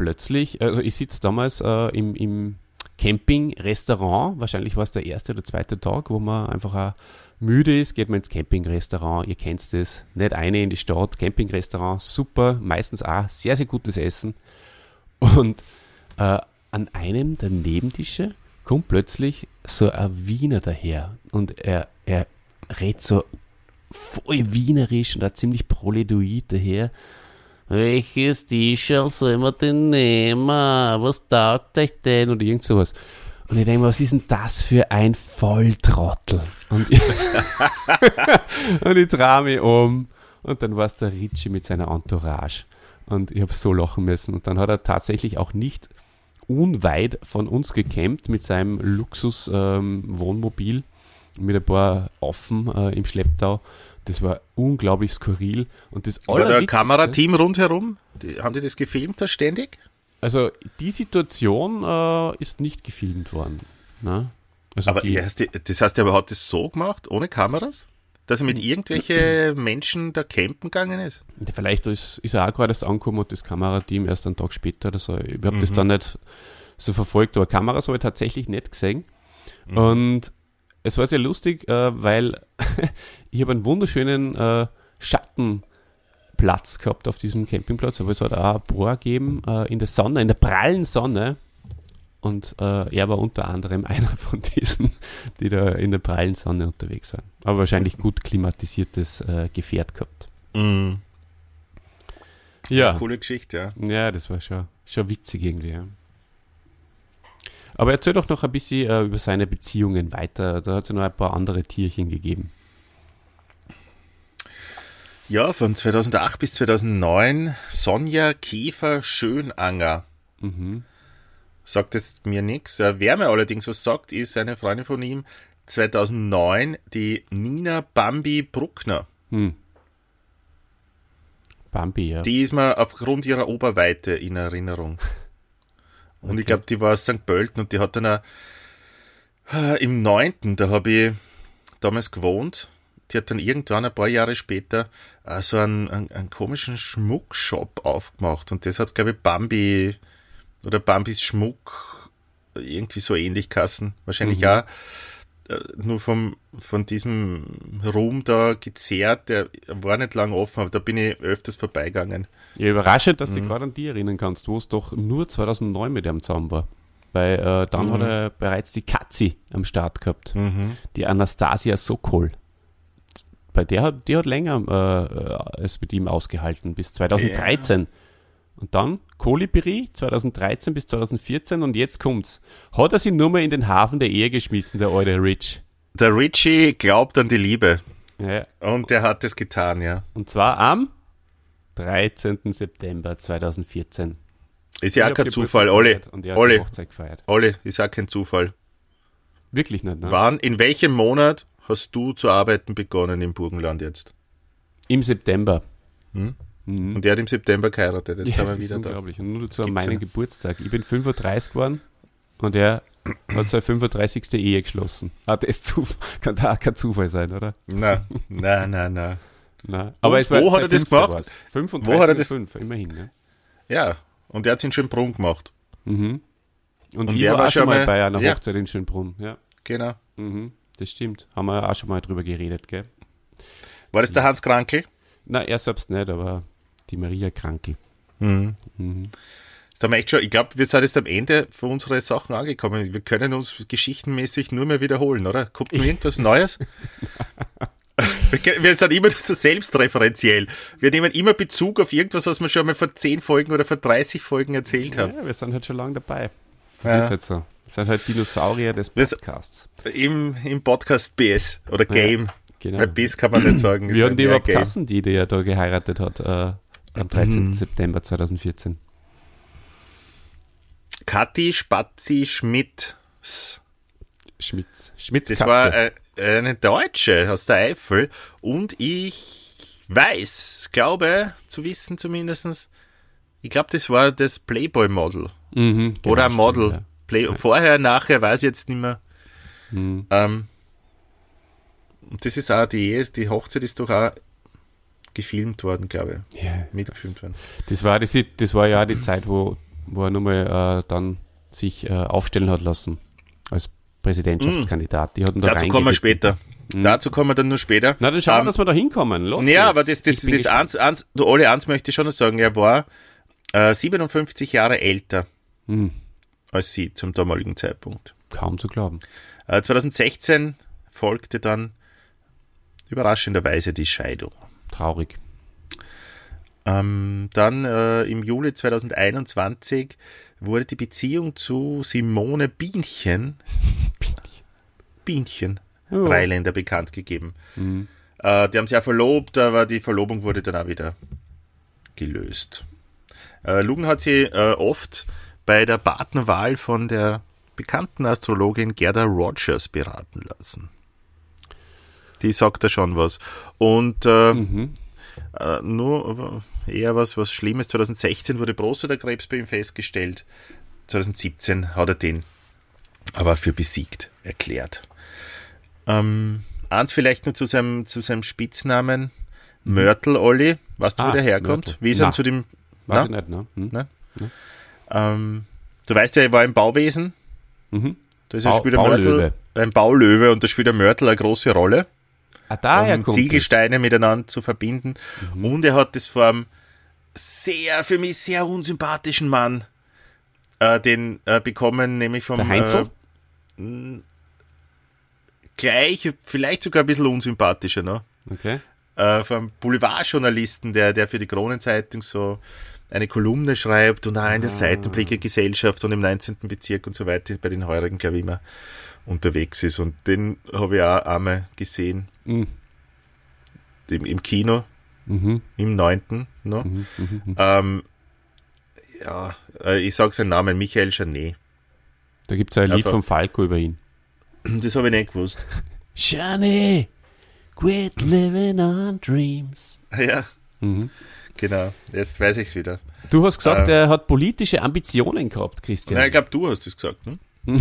plötzlich, also ich sitze damals äh, im, im Campingrestaurant, wahrscheinlich war es der erste oder zweite Tag, wo man einfach auch müde ist, geht man ins Campingrestaurant, ihr kennt es, nicht eine in die Stadt, Campingrestaurant, super, meistens auch sehr, sehr gutes Essen. Und äh, an einem der Nebentische kommt plötzlich so ein Wiener daher. Und er, er redet so voll wienerisch und hat ziemlich proledoid daher. Welches T-Shirt soll man denn nehmen? Was taugt euch denn? Oder irgend sowas. Und ich denke was ist denn das für ein Volltrottel? Und ich, und ich drehe mich um und dann war es der Ritchie mit seiner Entourage. Und ich habe so lachen müssen. Und dann hat er tatsächlich auch nicht unweit von uns gecampt mit seinem Luxus-Wohnmobil ähm, mit ein paar Affen äh, im Schlepptau. Das war unglaublich skurril. Und das War da ein Kamerateam rundherum? Die, haben die das gefilmt da ständig? Also die Situation äh, ist nicht gefilmt worden. Ne? Also aber die, erst, das heißt, er hat das so gemacht, ohne Kameras? Dass er mit irgendwelchen Menschen da campen gegangen ist? Vielleicht ist, ist er auch gerade erst angekommen und das Kamerateam erst einen Tag später oder so. Ich habe das dann nicht so verfolgt, aber Kameras habe ich tatsächlich nicht gesehen. Und es war sehr lustig, äh, weil ich habe einen wunderschönen äh, Schattenplatz gehabt auf diesem Campingplatz, aber es hat auch ein Bohr gegeben äh, in der Sonne, in der prallen Sonne. Und äh, er war unter anderem einer von diesen, die da in der prallen Sonne unterwegs waren. Aber wahrscheinlich gut klimatisiertes äh, Gefährt gehabt. Mhm. Ja. Coole Geschichte, ja. Ja, das war schon, schon witzig irgendwie. Ja. Aber erzähl doch noch ein bisschen äh, über seine Beziehungen weiter. Da hat es ja noch ein paar andere Tierchen gegeben. Ja, von 2008 bis 2009 Sonja Käfer Schönanger. Mhm. Sagt jetzt mir nichts. Wer mir allerdings was sagt, ist eine Freundin von ihm, 2009, die Nina Bambi Bruckner. Hm. Bambi, ja. Die ist mir aufgrund ihrer Oberweite in Erinnerung. Und Okay. ich glaube, die war aus St. Pölten und die hat dann auch, äh, im 9., da habe ich damals gewohnt. Die hat dann irgendwann ein paar Jahre später äh, so einen, einen, einen komischen Schmuckshop aufgemacht. Und das hat, glaube ich, Bambi oder Bambis Schmuck irgendwie so ähnlich kassen. Wahrscheinlich auch äh, nur vom, von diesem Ruhm da gezehrt. Der war nicht lang offen, aber da bin ich öfters vorbeigegangen. Ja, überraschend, dass Mhm. du dich gerade an die erinnern kannst, wo es doch nur 2009 mit ihm zusammen war. Weil äh, dann Mhm. hat er bereits die Katzi am Start gehabt. Die Anastasia Sokol. Bei der hat, die hat länger äh, äh, es mit ihm ausgehalten, bis 2013. Und dann Kolibri 2013 bis 2014 und jetzt kommt's. Hat er sie nur mal in den Hafen der Ehe geschmissen, der alte Rich. Der Richie glaubt an die Liebe. Ja, Und der hat es getan, ja. und zwar am 13. September 2014. Ist ja auch kein Zufall. Olli, Olli. Olli, ist auch kein Zufall. Wirklich nicht, ne? Wann, in welchem Monat hast du zu arbeiten begonnen im Burgenland jetzt? Im September. Und er hat im September geheiratet. Jetzt Ja, das wir ist wieder da. unglaublich. Und nur zu meinem. Geburtstag. Ich bin 35 geworden und er hat seine 35. Ehe geschlossen. Ah, das Zuf kann da auch kein Zufall sein, oder? Na, na, na, na. Nein. wo hat er das gemacht? war's. 35 Wo hat er und das- 5, immerhin. Ne? Ja, und er hat in Schönbrunn gemacht. Und, Und ich er war, war schon mal mal- bei einer ja. Hochzeit in Schönbrunn. Ja, Genau. mhm. das stimmt. Haben wir auch schon mal drüber geredet, gell? War das der Hans Krankel? Na, er selbst nicht, aber die Maria Krankel. Jetzt haben wir echt schon, ich glaube, wir sind jetzt am Ende von unseren Sachen angekommen. Wir können uns geschichtenmäßig nur mehr wiederholen, oder? Kommt noch irgendwas Neues? wir, wir sind immer so selbstreferenziell. Wir nehmen immer Bezug auf irgendwas, was wir schon mal vor 10 Folgen oder vor 30 Folgen erzählt haben. Ja, wir sind halt schon lange dabei. Das Ja. ist halt so. Wir sind halt Dinosaurier des Wir- Podcasts. Im, Im Podcast BS oder Game. Genau. Weil BS kann man nicht sagen. Wie hatten die ja überhaupt. Kassen, die, die er da geheiratet hat, äh, am 13. September 2014? Kathi Spazi Schmidt. Schmitz. Schmitz Das war äh, eine Deutsche aus der Eifel und ich weiß, glaube zu wissen zumindestens, ich glaube, das war das Playboy-Model mhm, genau, oder ein Model. stimmt, Play Vorher, nachher, weiß ich jetzt nicht mehr. Mhm. Ähm, und das ist auch die Ehe, die Hochzeit ist doch auch gefilmt worden, glaube ich. Ja. Ja. Mitgefilmt worden. Das, war, das, das war ja auch die Zeit, wo, wo er nochmal äh, dann sich äh, aufstellen hat lassen als Präsidentschaftskandidat. Die hatten da Mhm. Dazu kommen wir später. Dazu kommen wir dann nur später. Na, dann schauen wir, Ähm, dass wir da hinkommen. Los Ja, geht's. aber das, das, das gespannt. eins, eins, du alle eins möchte ich schon noch sagen, er war äh, 57 Jahre älter Hm, als sie zum damaligen Zeitpunkt. kaum zu glauben. Äh, 2016 folgte dann überraschenderweise die Scheidung. Traurig. Ähm, dann äh, im Juli 2021 wurde die Beziehung zu Simone Bienchen, Bienchen, Oh. Rheinländer bekannt gegeben. Äh, die haben sich ja verlobt, aber die Verlobung wurde dann auch wieder gelöst. Äh, Lugen hat sie äh, oft bei der Partnerwahl von der bekannten Astrologin Gerda Rogers beraten lassen. Die sagt da schon was. Und äh, Äh, nur eher was, was Schlimmes. 2016 wurde Prostatakrebs bei ihm festgestellt. 2017 hat er den aber für besiegt erklärt. Ähm, eins vielleicht nur zu seinem, zu seinem Spitznamen. Mörtel Olli. Weißt du, ah, wo der herkommt? Mörtel. Wie ist er zu dem. Weiß na? ich nicht, ne? Hm? Ne? Ähm, du weißt ja, er war im Bauwesen. Mhm. Da ist Bau, spielt der Mörtel, ein Baulöwe und da spielt der Mörtel eine große Rolle. Ah, daher um kommt Ziegelsteine es. miteinander zu verbinden. Mhm. Und er hat das vor einem sehr, für mich sehr unsympathischen Mann äh, den äh, bekommen, nämlich vom. Der Heinzel? Äh, gleich, vielleicht sogar ein bisschen unsympathischer, ne? Okay. Äh, vom Boulevardjournalisten, der, der für die Kronenzeitung so eine Kolumne schreibt und auch in der ah. Seitenblicke Gesellschaft und im 19. Bezirk und so weiter bei den Heurigen, glaube ich, immer unterwegs ist. Und den habe ich auch einmal gesehen. Mhm. Im, Im, Kino. Mhm. Im 9. Ne? Mhm, mhm, mhm, ähm, ja, äh, ich sage seinen Namen, Michael Janet. Da gibt es ein Lied von Falco über ihn. Das habe ich nicht gewusst. Janet, quit living on dreams. Ja, mhm. genau. Jetzt weiß ich es wieder. Du hast gesagt, ähm, er hat politische Ambitionen gehabt, Christian. Nein, ich glaube, du hast es gesagt. Ne?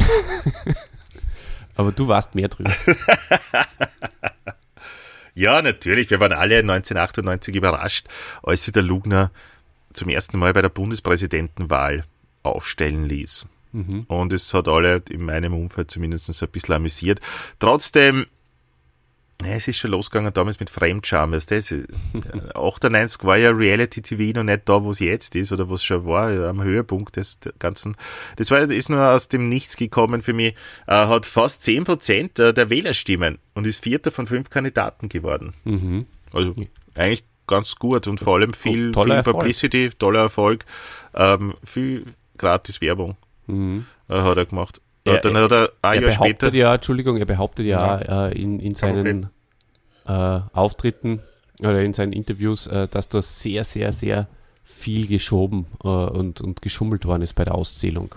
Aber du warst mehr drüber. ja, natürlich. Wir waren alle 1998 überrascht, als sich der Lugner zum ersten Mal bei der Bundespräsidentenwahl aufstellen ließ. Mhm. Und es hat alle in meinem Umfeld zumindest ein bisschen amüsiert. Trotzdem ja, es ist schon losgegangen damals mit Fremdscham. Das, 98 war ja Reality TV noch nicht da, wo es jetzt ist oder wo es schon war, am Höhepunkt des Ganzen. Das war, ist nur aus dem Nichts gekommen für mich. Äh, hat fast 10 Prozent der Wählerstimmen und ist vierter von fünf Kandidaten geworden. Mhm. Also eigentlich ganz gut und vor allem viel, viel Publicity, toller Erfolg, ähm, viel gratis Werbung mhm. äh, hat er gemacht. Er, dann hat er ein er Jahr später. Ja, Entschuldigung, er behauptet ja, ja. Äh, in, in seinen äh, Auftritten oder in seinen Interviews, äh, dass da sehr, sehr, sehr viel geschoben äh, und, und geschummelt worden ist bei der Auszählung.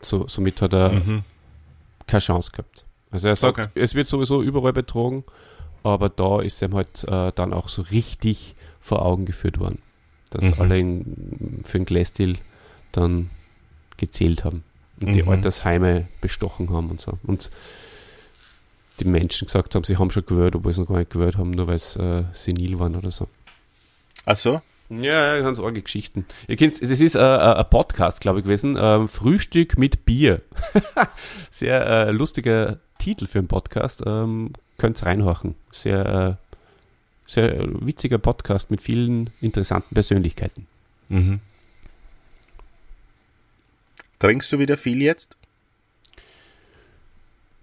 So, somit hat er mhm. keine Chance gehabt. Also er sagt, okay. es wird sowieso überall betrogen, aber da ist ihm halt äh, dann auch so richtig vor Augen geführt worden, dass mhm. alle in, für den Glassdeal dann gezählt haben und mhm. die Altersheime bestochen haben und so. Und die Menschen gesagt haben, sie haben schon gewählt, obwohl sie noch gar nicht gewählt haben, nur weil sie äh, senil waren oder so. Ach so? Ja, ganz arge Geschichten. Ihr kennt, es ist äh, äh, ein Podcast, glaube ich, gewesen. Äh, Frühstück mit Bier. Sehr äh, lustiger Titel für einen Podcast. Ähm, Könnt reinhorchen. Sehr, äh, sehr witziger Podcast mit vielen interessanten Persönlichkeiten. Mhm. Trinkst du wieder viel jetzt?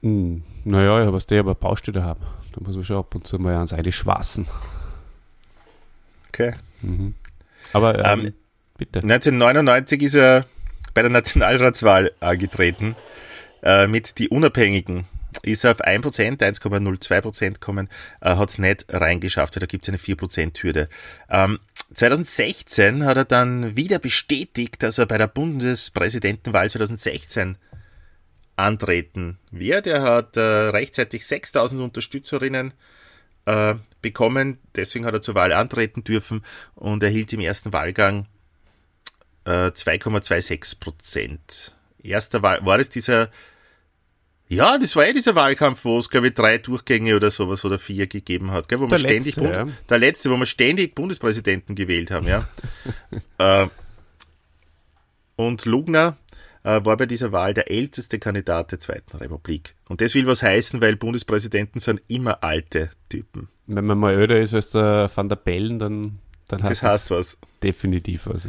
Hm, naja, ich habe es der aber Baustelle haben. Da muss man schon ab und zu mal ans eine schwassen. Okay. Mhm. Aber ähm, ähm, bitte. 1999 ist er bei der Nationalratswahl angetreten äh, mit die Unabhängigen. Ist auf 1%, 1,02% gekommen, äh, hat es nicht reingeschafft, weil da gibt es eine 4%-Hürde. Ähm, 2016 hat er dann wieder bestätigt, dass er bei der Bundespräsidentenwahl 2016 antreten wird. Er hat äh, rechtzeitig 6000 Unterstützerinnen äh, bekommen, deswegen hat er zur Wahl antreten dürfen und erhielt im ersten Wahlgang äh, 2,26 Prozent. Erster Wahl, war es dieser, ja, das war ja dieser Wahlkampf, wo es, glaube ich, drei Durchgänge oder sowas oder vier gegeben hat, gell, wo der man letzte, ständig, ja. der letzte, wo wir ständig Bundespräsidenten gewählt haben, ja. äh, und Lugner äh, war bei dieser Wahl der älteste Kandidat der Zweiten Republik. Und das will was heißen, weil Bundespräsidenten sind immer alte Typen. Wenn man mal öder ist als der Van der Bellen, dann, dann heißt das heißt was. definitiv was.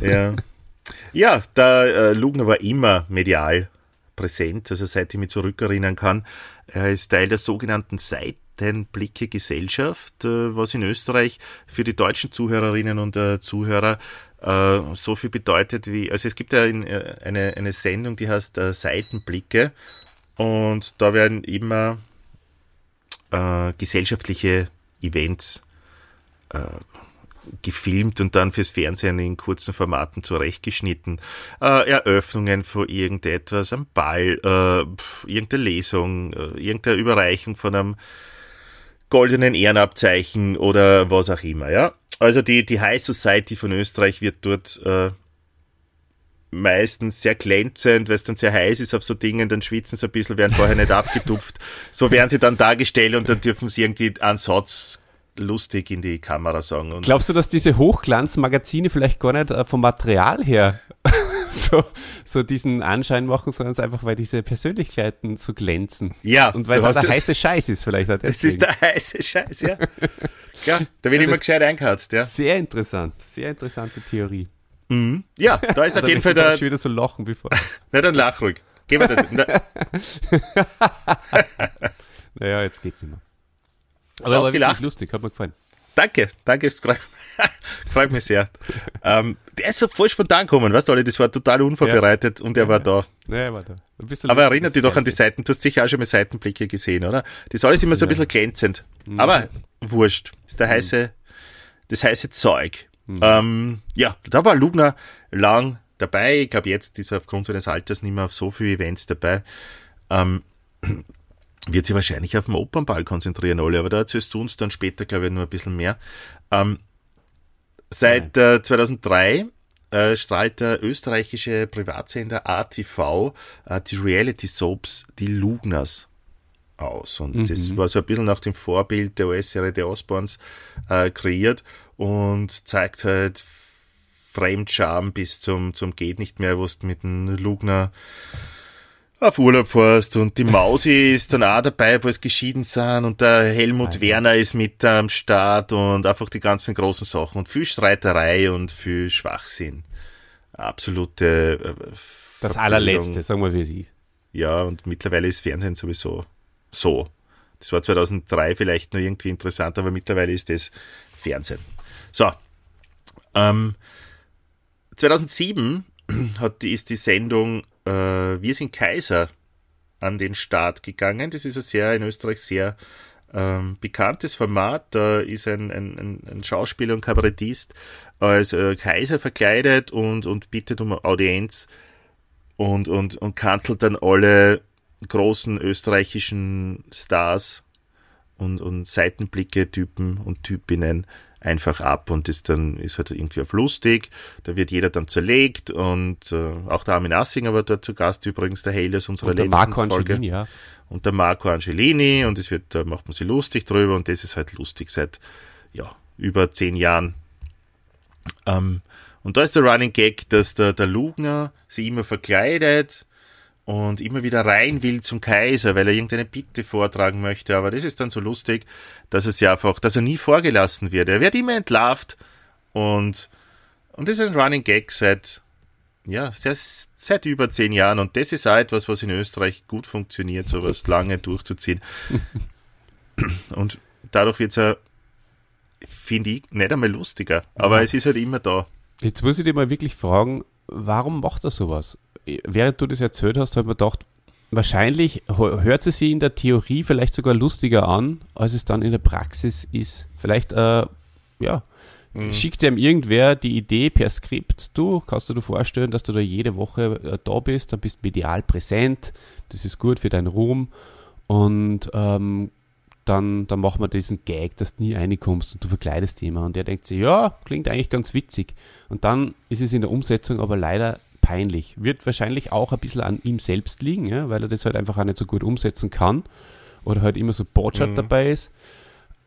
Ja, ja. ja der äh, Lugner war immer medial präsent, also seit ich mich zurückerinnern kann. Er ist Teil der sogenannten Seitenblicke Gesellschaft, äh, was in Österreich für die deutschen Zuhörerinnen und äh, Zuhörer äh, so viel bedeutet wie, also es gibt ja eine, eine Sendung, die heißt Seitenblicke und da werden immer äh, gesellschaftliche Events äh, gefilmt und dann fürs Fernsehen in kurzen Formaten zurechtgeschnitten. Äh, Eröffnungen von irgendetwas, am Ball, äh, irgendeine Lesung, äh, irgendeine Überreichung von einem goldenen Ehrenabzeichen oder was auch immer, ja. Also die, die High Society von Österreich wird dort äh, meistens sehr glänzend, weil es dann sehr heiß ist auf so Dingen, dann schwitzen sie ein bisschen, werden vorher nicht abgetupft. So werden sie dann dargestellt und dann dürfen sie irgendwie einen Satz lustig in die Kamera sagen. Und Glaubst du, dass diese Hochglanzmagazine vielleicht gar nicht äh, vom Material her so, so diesen Anschein machen, sondern es einfach, weil diese Persönlichkeiten so glänzen? Ja. Und weil es der heiße Scheiß ist, vielleicht. auch Es ist der heiße Scheiß, ja. ja da wird immer das- gescheit eingeheizt, ja. Sehr interessant, sehr interessante Theorie. Ja, da ist auf jeden Fall ich der. schon wieder so lachen, bevor. Na, dann lach ruhig. Geh mal da. Na, Naja, jetzt geht's nicht mehr. Du Aber war ausgelacht? wirklich lustig, hat mir gefallen. danke, danke, es freut, mich sehr. Ähm, der ist so voll spontan gekommen, weißt du, Olli, das war total unvorbereitet und er war da. Naja, warte. Ein bisschen Aber erinnert dich doch an die. Seiten, du hast sicher auch schon mal Seitenblicke gesehen, oder? Das ist alles immer so ein bisschen glänzend. Aber wurscht. Das ist der heiße, das heiße Zeug. Ähm, ja, da war Lugner lang dabei. Ich glaube, jetzt ist er aufgrund seines Alters nicht mehr auf so viele Events dabei. Ähm, wird sich wahrscheinlich auf den Opernball konzentrieren, alle, aber da erzählst du uns dann später, glaube ich, nur ein bisschen mehr. Ähm, seit äh, 2003 äh, strahlt der österreichische Privatsender ATV äh, die Reality Soaps Die Lugners aus. Und das war so ein bisschen nach dem Vorbild der US-Serie The Osborns äh, kreiert und zeigt halt Fremdscham bis zum, zum geht nicht mehr, wo du mit dem Lugner auf Urlaub fährst und die Mausi ist dann auch dabei, wo es geschieden sind und der Helmut Werner ist mit am Start und einfach die ganzen großen Sachen und viel Streiterei und viel Schwachsinn. Absolute äh, Das allerletzte, sagen wir wie es ist. Ja, und mittlerweile ist Fernsehen sowieso so. Das war 2003 vielleicht noch irgendwie interessant, aber mittlerweile ist das Fernsehen. So. Ähm, 2007 hat ist die Sendung äh, Wir sind Kaiser an den Start gegangen. Das ist ein sehr in Österreich sehr ähm, bekanntes Format. Da ist ein, ein, ein, Schauspieler und Kabarettist als äh, Kaiser verkleidet und, und bittet um Audienz und, und, und kanzelt dann alle großen österreichischen Stars und, und Seitenblicke-Typen und Typinnen einfach ab und das dann ist halt irgendwie auf lustig. Da wird jeder dann zerlegt und äh, auch der Armin Assinger war dort zu Gast übrigens, der Hales unserer Und der letzten Marco Folge. Angelini, ja. Und der Marco Angelini und es wird, da macht man sich lustig drüber und das ist halt lustig seit ja, über zehn Jahren. Ähm, und da ist der Running Gag, dass der, der Lugner sich immer verkleidet und immer wieder rein will zum Kaiser, weil er irgendeine Bitte vortragen möchte. Aber das ist dann so lustig, dass es ja einfach, dass er nie vorgelassen wird. Er wird immer entlarvt und, und das ist ein Running Gag seit, ja, seit, seit über zehn Jahren. Und das ist auch etwas, was in Österreich gut funktioniert, sowas lange durchzuziehen. und dadurch wird es ja, finde ich, nicht einmal lustiger. Aber es ist halt immer da. Jetzt muss ich dir mal wirklich fragen, warum macht er sowas? Während du das erzählt hast, habe ich mir gedacht, wahrscheinlich hört sie sich in der Theorie vielleicht sogar lustiger an, als es dann in der Praxis ist. Vielleicht, äh, ja, schickt ihm irgendwer die Idee per Skript, du, kannst du dir vorstellen, dass du da jede Woche äh, da bist, dann bist medial präsent, das ist gut für deinen Ruhm und ähm, dann, dann machen wir diesen Gag, dass du nie reinkommst und du verkleidest jemanden. Und der denkt sich, ja, klingt eigentlich ganz witzig. Und dann ist es in der Umsetzung aber leider peinlich. Wird wahrscheinlich auch ein bisschen an ihm selbst liegen, ja, weil er das halt einfach auch nicht so gut umsetzen kann. Oder halt immer so Botschat Mhm. dabei ist.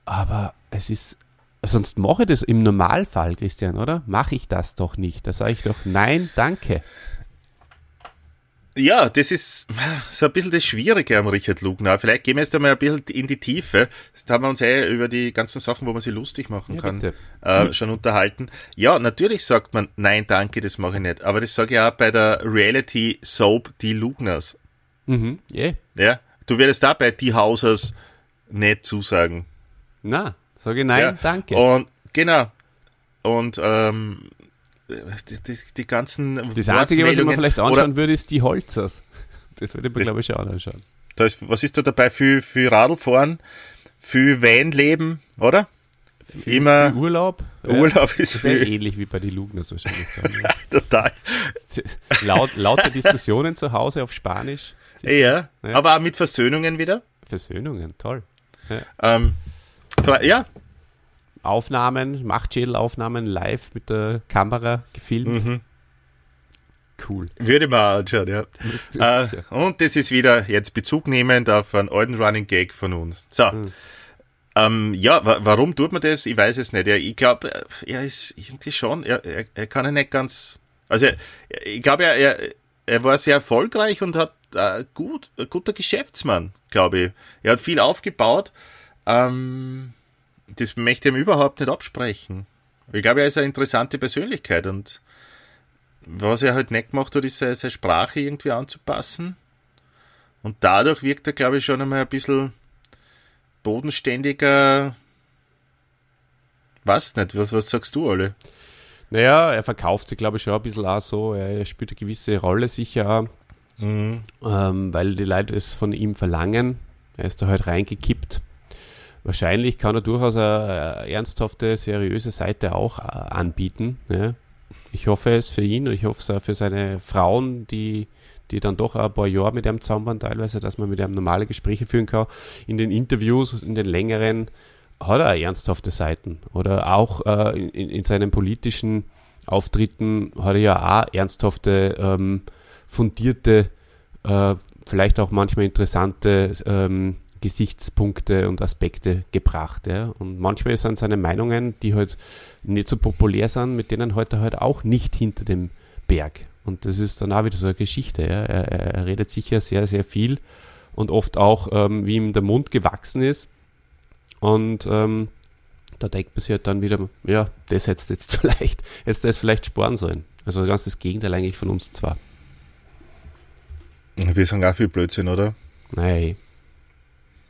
Aber es ist, sonst mache ich das im Normalfall, Christian, oder? Mache ich das doch nicht. Da sage ich doch, nein, danke. Ja, das ist so ein bisschen das Schwierige am Richard Lugner. Vielleicht gehen wir jetzt einmal ein bisschen in die Tiefe. Jetzt haben wir uns eh über die ganzen Sachen, wo man sich lustig machen Ja, kann, äh, schon unterhalten. Ja, natürlich sagt man, nein, danke, das mache ich nicht. Aber das sage ich auch bei der Reality Soap Die Lugners. Mhm, yeah. Ja, du würdest da bei Die Hausers nicht zusagen. Na, sage ich nein, ja. danke. Und genau. Und ähm, die, die, die ganzen das Einzige, was ich mir vielleicht anschauen würde, ist die Holzers. Das würde ich mir, glaube ich, schon anschauen. Da ist, was ist da dabei? Für, für Radlfahren, für Vanleben, oder? Immer Für Urlaub. ja. Urlaub ist Sehr für ähnlich wie bei den Lugners wahrscheinlich. Dann, ja. total. Laut, lauter Diskussionen zu Hause auf Spanisch. Ja, Ja. aber auch mit Versöhnungen wieder. Versöhnungen, toll. Ähm, ja. Aufnahmen, Machtschädelaufnahmen live mit der Kamera gefilmt. Mhm. Cool. Würde man anschauen, ja. Äh, und das ist wieder jetzt Bezug nehmend auf einen alten Running Gag von uns. So. Mhm. Ähm, ja, wa warum tut man das? Ich weiß es nicht. Ja, ich glaube, er ist irgendwie schon, er, er, er kann ja nicht ganz. Also, ich glaube, er, er, er war sehr erfolgreich und hat äh, gut, ein guter Geschäftsmann, glaube ich. Er hat viel aufgebaut. Ähm, das möchte ich ihm überhaupt nicht absprechen. Ich glaube, er ist eine interessante Persönlichkeit und was er halt nicht gemacht hat, ist seine, seine Sprache irgendwie anzupassen. Und dadurch wirkt er, glaube ich, schon einmal ein bisschen bodenständiger. Was nicht? Was, was sagst du, alle? Naja, er verkauft sich, glaube ich, schon ein bisschen auch so. Er spielt eine gewisse Rolle sicher auch, Mhm. ähm, weil die Leute es von ihm verlangen. Er ist da halt reingekippt. Wahrscheinlich kann er durchaus eine, eine ernsthafte, seriöse Seite auch äh, anbieten. Ja. Ich hoffe es für ihn und ich hoffe es auch für seine Frauen, die, die dann doch ein paar Jahre mit ihm zusammen waren, teilweise, dass man mit ihm normale Gespräche führen kann. In den Interviews, in den längeren, hat er ernsthafte Seiten. Oder auch äh, in, in seinen politischen Auftritten hat er ja auch ernsthafte, ähm, fundierte, äh, vielleicht auch manchmal interessante ähm, Gesichtspunkte und Aspekte gebracht. Ja? Und manchmal sind seine Meinungen, die halt nicht so populär sind, mit denen heute halt auch nicht hinter dem Berg. Und das ist dann auch wieder so eine Geschichte. Ja? Er, er, er redet sicher sehr, sehr viel und oft auch, ähm, wie ihm der Mund gewachsen ist. Und ähm, da denkt man sich halt dann wieder, ja, das hättest du jetzt vielleicht, hättest das vielleicht sparen sollen. Also ganz das Gegenteil eigentlich von uns zwar. Wir sagen auch viel Blödsinn, oder? Nein.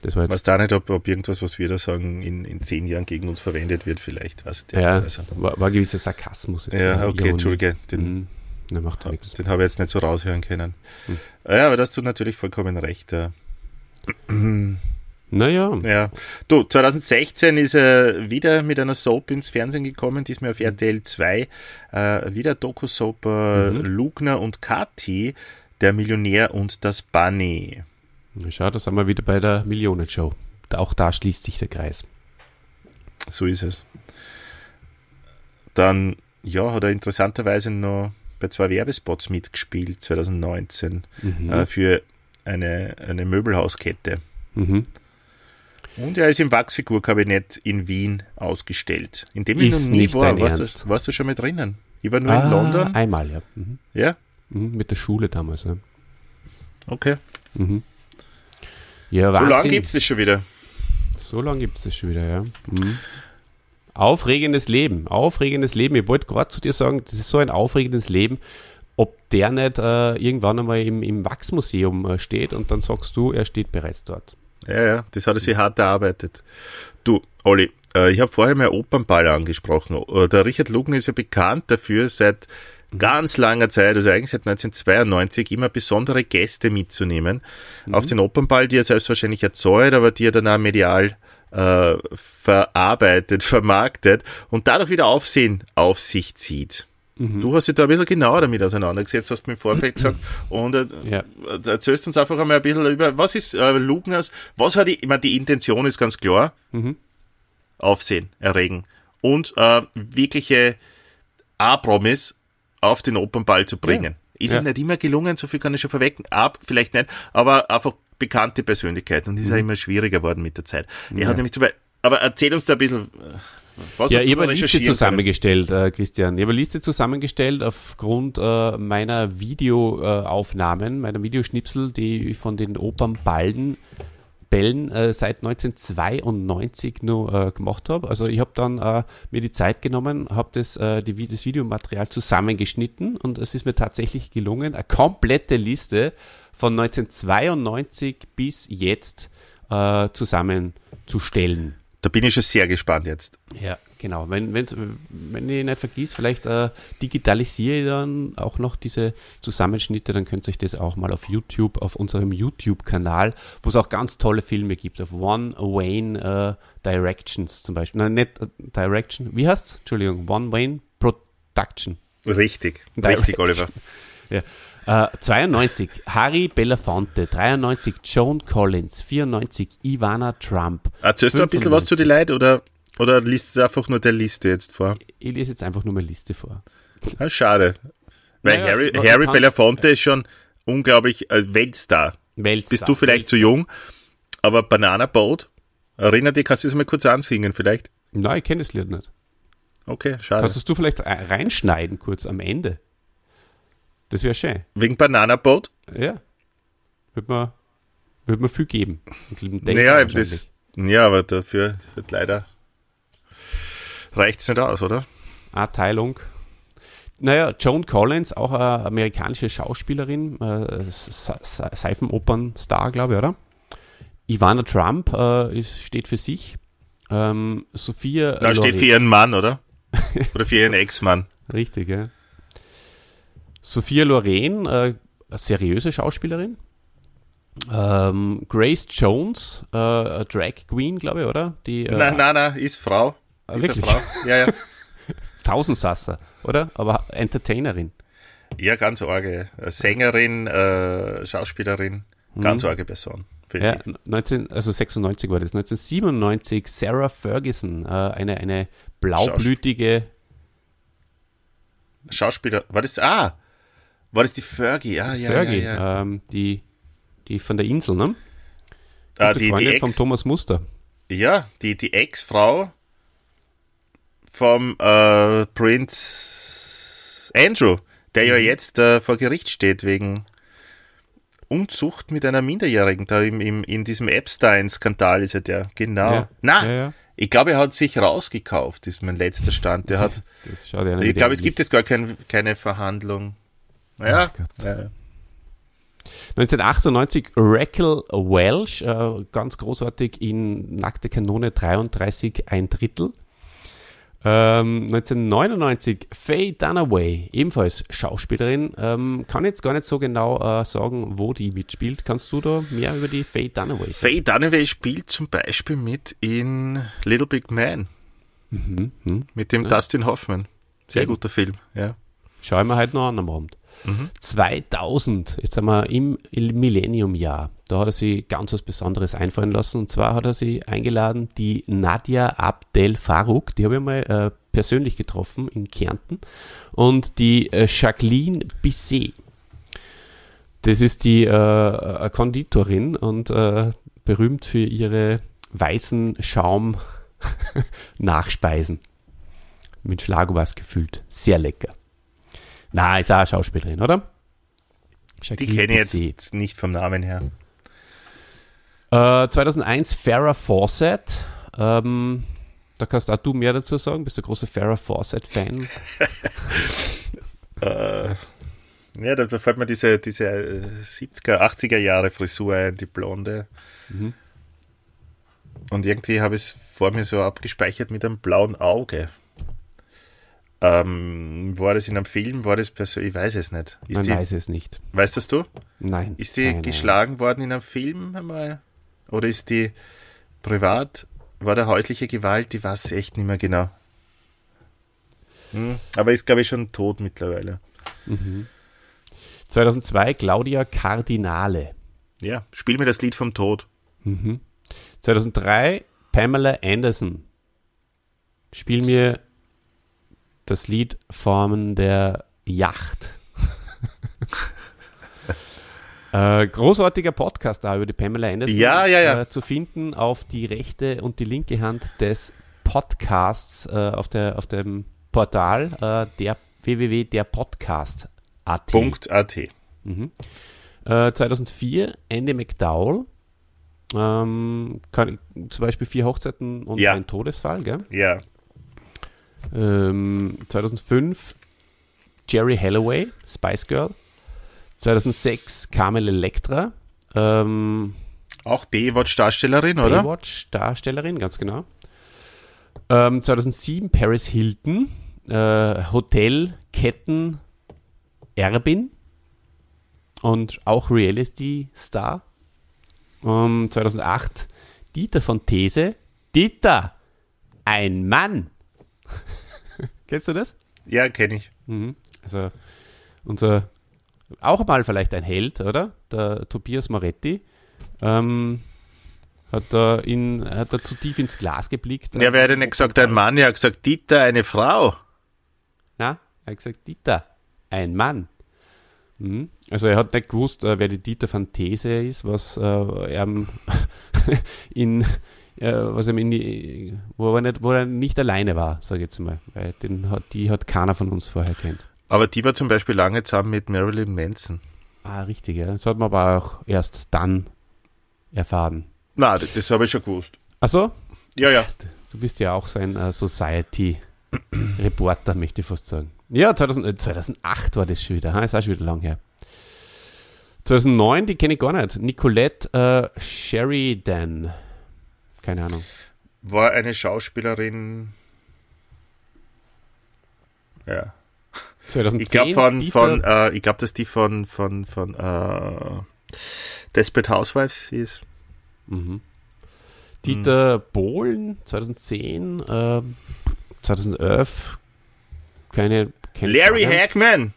Das war Ich weiß jetzt, da nicht, ob, ob irgendwas, was wir da sagen, in, in zehn Jahren gegen uns verwendet wird, vielleicht. Was der, ja, also, war, war ein gewisser Sarkasmus. jetzt, ja äh, okay. Entschuldige. Den, Mhm. Ne, macht ja nichts. den habe ich jetzt nicht so raushören können. Hm. Ja, aber das tut natürlich vollkommen recht. Ja. Naja, Ja. Du, 2016 ist er wieder mit einer Soap ins Fernsehen gekommen, diesmal auf RTL 2. Äh, wieder Doku-Soap äh, Mhm. Lugner und Kathi, der Millionär und das Bunny. Schau, da sind wir wieder bei der Millionenshow. Auch da schließt sich der Kreis. So ist es. Dann, ja, hat er interessanterweise noch bei zwei Werbespots mitgespielt, 2019, Mhm. äh, für eine, eine Möbelhauskette. Mhm. Und er ist im Wachsfigurkabinett in Wien ausgestellt. In dem ich Ist noch nie nicht war. Warst du, warst du schon mal drinnen? Ich war nur Ah, in London. Einmal, ja. Mhm. Ja? Mhm. Mit der Schule damals, ja. Okay. Mhm. Ja, So lange gibt es das schon wieder. So lange gibt es das schon wieder, ja. Mhm. Aufregendes Leben, aufregendes Leben. Ich wollte gerade zu dir sagen, das ist so ein aufregendes Leben, ob der nicht äh, irgendwann einmal im, im Wachsmuseum äh, steht und dann sagst du, er steht bereits dort. Ja, ja, das hat er sich hart erarbeitet. Du, Olli, äh, ich habe vorher mal Opernball angesprochen. Äh, Der Richard Lugner ist ja bekannt dafür, seit ganz langer Zeit, also eigentlich seit 1992, immer besondere Gäste mitzunehmen auf den Opernball, die er selbstverständlich erzeugt, aber die er dann auch medial äh, verarbeitet, vermarktet und dadurch wieder Aufsehen auf sich zieht. Du hast dich da ein bisschen genauer damit auseinandergesetzt, hast du mir im Vorfeld gesagt. Und äh, Ja. äh, erzählst uns einfach einmal ein bisschen über, was ist äh, Lugners, was hat die, ich meine, die Intention ist ganz klar, Mhm. Aufsehen erregen und äh, wirkliche A-Promis auf den Opernball zu bringen. Ist Ja. ihm nicht immer gelungen, so viel kann ich schon verwecken, ab, vielleicht nicht, aber einfach bekannte Persönlichkeiten und ist Mhm. ja immer schwieriger geworden mit der Zeit. Er hat nämlich zum Beispiel, aber erzähl uns da ein bisschen, äh, was Ja, ich habe eine Liste zusammengestellt, äh, Christian. Ich habe eine Liste zusammengestellt aufgrund äh, meiner Videoaufnahmen, meiner Videoschnipsel, die ich von den Opernballen Bällen äh, seit 1992 nur äh, gemacht habe. Also ich habe dann äh, mir die Zeit genommen, habe das, äh, die, das Videomaterial zusammengeschnitten und es ist mir tatsächlich gelungen, eine komplette Liste von 1992 bis jetzt äh, zusammenzustellen. Da bin ich schon sehr gespannt jetzt. Ja, genau. Wenn, wenn's, wenn ich nicht vergisst, vielleicht äh, digitalisiere ich dann auch noch diese Zusammenschnitte, dann könnt ihr euch das auch mal auf YouTube, auf unserem YouTube-Kanal, wo es auch ganz tolle Filme gibt, auf One Wayne äh, Directions zum Beispiel. Nein, nicht äh, Direction, wie heißt's? Entschuldigung, One Wayne Production. Richtig, Direct. richtig, Oliver. Ja. Äh, 92 Harry Belafonte, 93 Joan Collins, 94 Ivana Trump. Erzählst du ein bisschen was zu den Leuten oder, oder liest du einfach nur der Liste jetzt vor? Ich lese jetzt einfach nur meine Liste vor. Ah, schade. Weil Naja, Harry, Harry kann- Belafonte ist schon unglaublich äh, Weltstar. Weltstar. Bist du vielleicht zu jung, aber Banana Boat, erinner dich, kannst du das mal kurz ansingen vielleicht? Nein, ich kenne das Lied nicht. Okay, schade. Kannst es du vielleicht reinschneiden kurz am Ende? Das wäre schön. Wegen Banana Boat? Ja. Würde man, würd man viel geben. Naja, das, ja, aber dafür wird leider reicht's nicht aus, oder? A-Teilung. Naja, Joan Collins, auch eine amerikanische Schauspielerin, äh, Se- Se- Seifenopern-Star, glaube ich, oder? Ivana Trump äh, ist, steht für sich. Ähm, Sophia Da steht für ihren Mann, oder? Oder für ihren Ex-Mann. Richtig, ja. Sophia Loren, äh, seriöse Schauspielerin. Ähm, Grace Jones, äh, Drag Queen, glaube ich, oder? Die äh, Nein, nein, nein, ist Frau. Ah, ist wirklich? Frau. Ja, ja. Tausendsasser, oder? Aber Entertainerin. Ja, ganz arge. Äh, Sängerin, äh, Schauspielerin, ganz arge Person. Mhm. Ja, 19, also 96 war das. 1997 Sarah Ferguson, äh, eine, eine blaublütige. Schauspieler, war das, ah, war das die Fergie? Ah, ja, Fergie, ja, ja. Ähm, die, die von der Insel, ne? Ah, Gute die, die Freundin von Ex, Thomas Muster. ja, die, die Ex-Frau vom äh, Prinz Andrew, der Mhm. ja jetzt äh, vor Gericht steht wegen Unzucht mit einer Minderjährigen. Da im, im, in diesem Epstein-Skandal ist er der. Genau. Ja. Na, Ja, ja. ich glaube, er hat sich rausgekauft, ist mein letzter Stand. Der hat, ich glaube, es gibt jetzt gar kein, keine Verhandlung. Ja, Ach Gott. ja. 1998 Raquel Welch, äh, ganz großartig in Nackte Kanone 33 ein Drittel. Ähm, 1999 Faye Dunaway, ebenfalls Schauspielerin. Ähm, kann jetzt gar nicht so genau äh, sagen, wo die mitspielt. Kannst du da mehr über die Faye Dunaway sagen? Faye Dunaway spielt zum Beispiel mit in Little Big Man Mhm, mhm. mit dem Dustin Hoffman. Sehr Eben. guter Film, ja. Schauen wir heute noch an am Abend. Mhm. 2000, jetzt sind wir im Millennium-Jahr. Da hat er sich ganz was Besonderes einfallen lassen. Und zwar hat er sie eingeladen, die Nadia Abdel Farouk, die habe ich mal äh, persönlich getroffen in Kärnten, und die äh, Jacqueline Bisset. Das ist die äh, eine Konditorin und äh, berühmt für ihre weißen Schaum-Nachspeisen. Mit Schlagobers gefüllt. Sehr lecker. Na, ist auch eine Schauspielerin, oder? Die Jacqueline kenne ich jetzt nicht vom Namen her. Äh, 2001 Farrah Fawcett. Ähm, da kannst auch du mehr dazu sagen. Bist du großer Farrah Fawcett-Fan? Äh, ja, da, da fällt mir diese, diese äh, 70er, 80er Jahre Frisur ein, die blonde. Mhm. Und irgendwie habe ich es vor mir so abgespeichert mit einem blauen Auge. Ähm, war das in einem Film? War das persönlich? Ich weiß es nicht. Ist Man die, weiß es nicht. weißt das du? Nein. Ist die Ahnung. geschlagen worden in einem Film einmal? Oder ist die privat? War da häusliche Gewalt? Die weiß ich echt nicht mehr genau. Hm, aber ist, glaube ich, schon tot mittlerweile. 2002 Claudia Cardinale. Ja, spiel mir das Lied vom Tod. 2003 Pamela Anderson. Spiel mir das Lied von der Yacht. äh, großartiger Podcast da über die Pamela Anderson. Ja, ja, ja. Äh, zu finden auf die rechte und die linke Hand des Podcasts äh, auf, der, auf dem Portal äh, der www.derpodcast.at. AT. Äh, 2004 Andy McDowell. Ähm, kann, zum Beispiel vier Hochzeiten und Ja. ein Todesfall, gell? Ja. Ähm, 2005 Jerry Halloway, Spice Girl. 2006 Carmel Electra, ähm, Auch Baywatch-Darstellerin, oder? Baywatch-Darstellerin, ganz genau. Ähm, 2007 Paris Hilton, äh, Hotelketten Erbin und auch Reality-Star. Ähm, 2008 Dieter von These. Dieter, ein Mann. Kennst du das? Ja, kenne ich. Mhm. Also unser auch mal vielleicht ein Held, oder? Der Tobias Moretti. Ähm, hat da, in, hat da zu tief ins Glas geblickt. Ja, wer hätte nicht gesagt, ein Mann, er hat gesagt, Dieter, eine Frau. Na, er hat gesagt, Dieter, ein Mann. Mhm. Also er hat nicht gewusst, äh, wer die Dieter van These ist, was äh, er in äh, was er in die, wo er nicht, wo er nicht alleine war, sage ich jetzt mal. Weil den hat, die hat keiner von uns vorher kennt. Aber die war zum Beispiel lange zusammen mit Marilyn Manson. Ah, richtig, ja. Das hat man aber auch erst dann erfahren. Na, das, das habe ich schon gewusst. Ach so? Ja, ja. Du bist ja auch so ein uh, Society-Reporter, möchte ich fast sagen. Ja, 2000, äh, 2008 war das schon wieder. Ha? Ist auch schon wieder lang her. 2009, die kenne ich gar nicht. Nicolette äh, Sheridan. Keine Ahnung. War eine Schauspielerin. Ja. 2010, Ich glaube von, von äh, ich glaube, dass die von von von äh, Desperate Housewives ist. Mhm. Dieter Bohlen, 2010, äh, 2011, keine, keine Larry Ahnung. Hackman,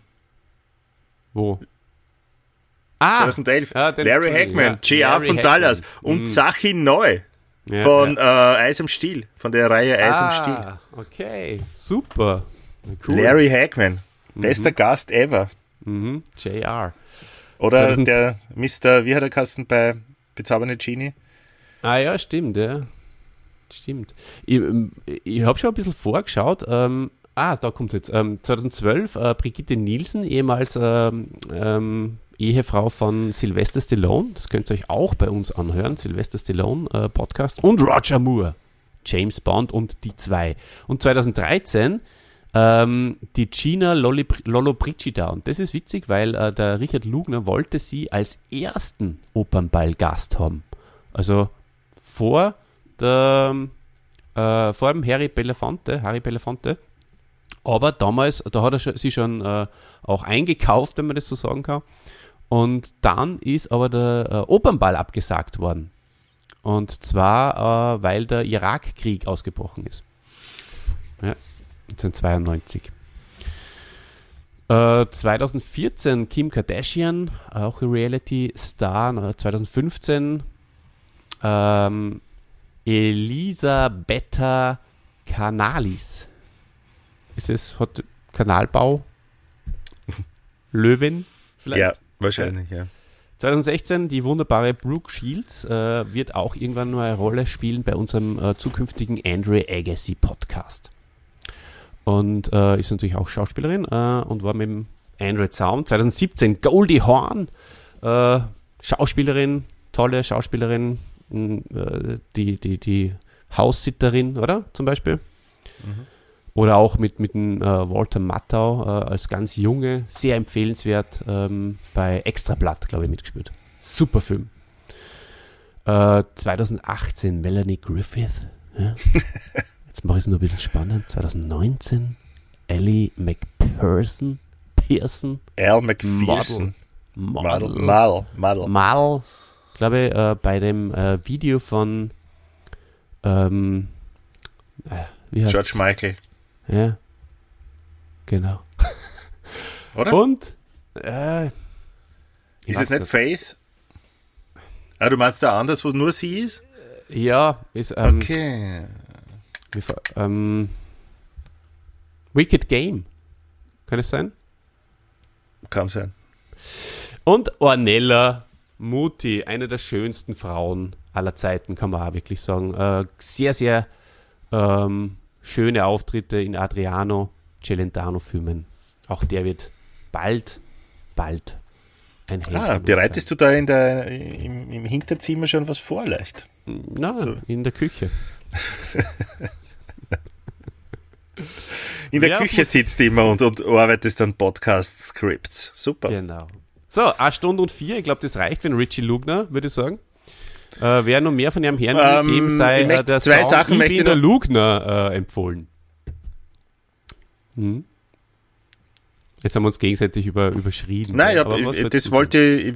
Wo? Ah, 2011. ja, den- Larry Hackman, ja. JR Larry von Hackman. Dallas und Mhm. Zachi Neu ja, von ja. Äh, Eis am Stiel, von der Reihe Eis am Stiel. Ah, okay, super. Cool. Larry Hackman, bester Gast ever. Mhm. JR. Oder 2000 der Mr. Wie hat er Kasten bei Bezaubernde Genie? Ah ja, stimmt, ja. Stimmt. Ich, ähm, ich habe schon ein bisschen vorgeschaut. Ähm, ah, da kommt jetzt. Ähm, 2012, äh, Brigitte Nielsen, ehemals ähm, ähm, Ehefrau von Sylvester Stallone. Das könnt ihr euch auch bei uns anhören. Sylvester Stallone äh, Podcast. Und Roger Moore. James Bond und die zwei. Und 2013 ähm, die Gina Lollobrigida. Und das ist witzig, weil äh, der Richard Lugner wollte sie als ersten Opernball-Gast haben. Also vor, der, äh, vor dem Harry Belafonte, Harry Belafonte. Aber damals, da hat er sie schon äh, auch eingekauft, wenn man das so sagen kann. Und dann ist aber der äh, Opernball abgesagt worden. Und zwar, äh, weil der Irakkrieg ausgebrochen ist. Ja, 1992. Äh, 2014 Kim Kardashian, auch Reality-Star. Äh, 2015 ähm, Elisabetta Canalis. Ist es hat Kanalbau? Löwin? Vielleicht? Ja, wahrscheinlich, ja. 2016 die wunderbare Brooke Shields äh, wird auch irgendwann eine Rolle spielen bei unserem äh, zukünftigen Andre Agassi Podcast. Und äh, ist natürlich auch Schauspielerin äh, und war mit dem Android Sound. 2017 Goldie Horn, äh, Schauspielerin, tolle Schauspielerin, äh, die, die, die Haussitterin, oder? Zum Beispiel. Oder auch mit, mit dem äh, Walter Matthau äh, als ganz junge, sehr empfehlenswert ähm, bei Extrablatt, glaube ich, mitgespielt. Super Film. Äh, 2018 Melanie Griffith. Ja. Jetzt mache ich es nur ein bisschen spannend. 2019 Ellie McPherson. Pearson. Al McPherson. Model. Model. Model. Model. Mal, glaube ich, äh, bei dem äh, Video von ähm, äh, George Michael. Ja. Genau. Oder? Und äh, ist es nicht Faith? Ah, du meinst da anders, wo nur sie ist? Ja, ist ähm, Okay. wie ähm, Wicked Game. Kann es sein? Kann sein. Und Ornella Muti, eine der schönsten Frauen aller Zeiten, kann man auch wirklich sagen. Äh, sehr, sehr ähm, schöne Auftritte in Adriano Celentano-Filmen. Auch der wird bald, bald ein Held. Ah, bereitest du da in der, im, im Hinterzimmer schon was vor, leicht? sein. Na, so? in der Küche. In der Ja, Küche sitzt du immer und, und arbeitest an Podcast-Scripts. Super. Genau. So, eine Stunde und vier. Ich glaube, das reicht für den Richie Lugner, würde ich sagen. Äh, wer noch mehr von ihrem Herrn Ähm, dem sei ich äh, der zwei Song Sachen Ich möchte ich der Lugner äh, empfohlen. Hm? Jetzt haben wir uns gegenseitig über, überschrieben. Nein, was ich, wolltest das wollte ich,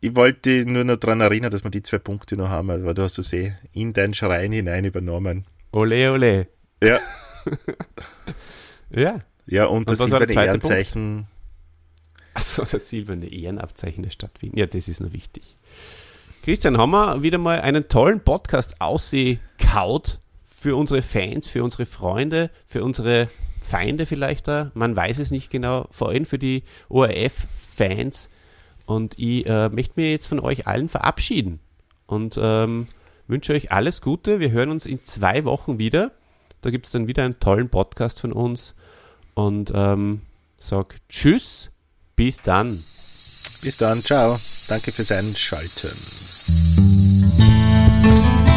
ich wollte nur noch daran erinnern, dass wir die zwei Punkte noch haben, weil du hast so sehr in dein Schrein hinein übernommen. Ole, ole. Ja, Ja. ja und, das war der silberne Ehrenzeichen so das silberne Ehrenabzeichen der Stadt Wien. Ja, das ist noch wichtig. Christian, haben wir wieder mal einen tollen Podcast ausgekaut für unsere Fans, für unsere Freunde, für unsere Feinde vielleicht da. Man weiß es nicht genau, vor allem für die ORF-Fans. Und ich äh, möchte mir jetzt von euch allen verabschieden und ähm, wünsche euch alles Gute. Wir hören uns in zwei Wochen wieder. Da gibt es dann wieder einen tollen Podcast von uns. Und ähm, sag Tschüss, bis dann. Bis dann, ciao. Danke fürs Einschalten. Thank you.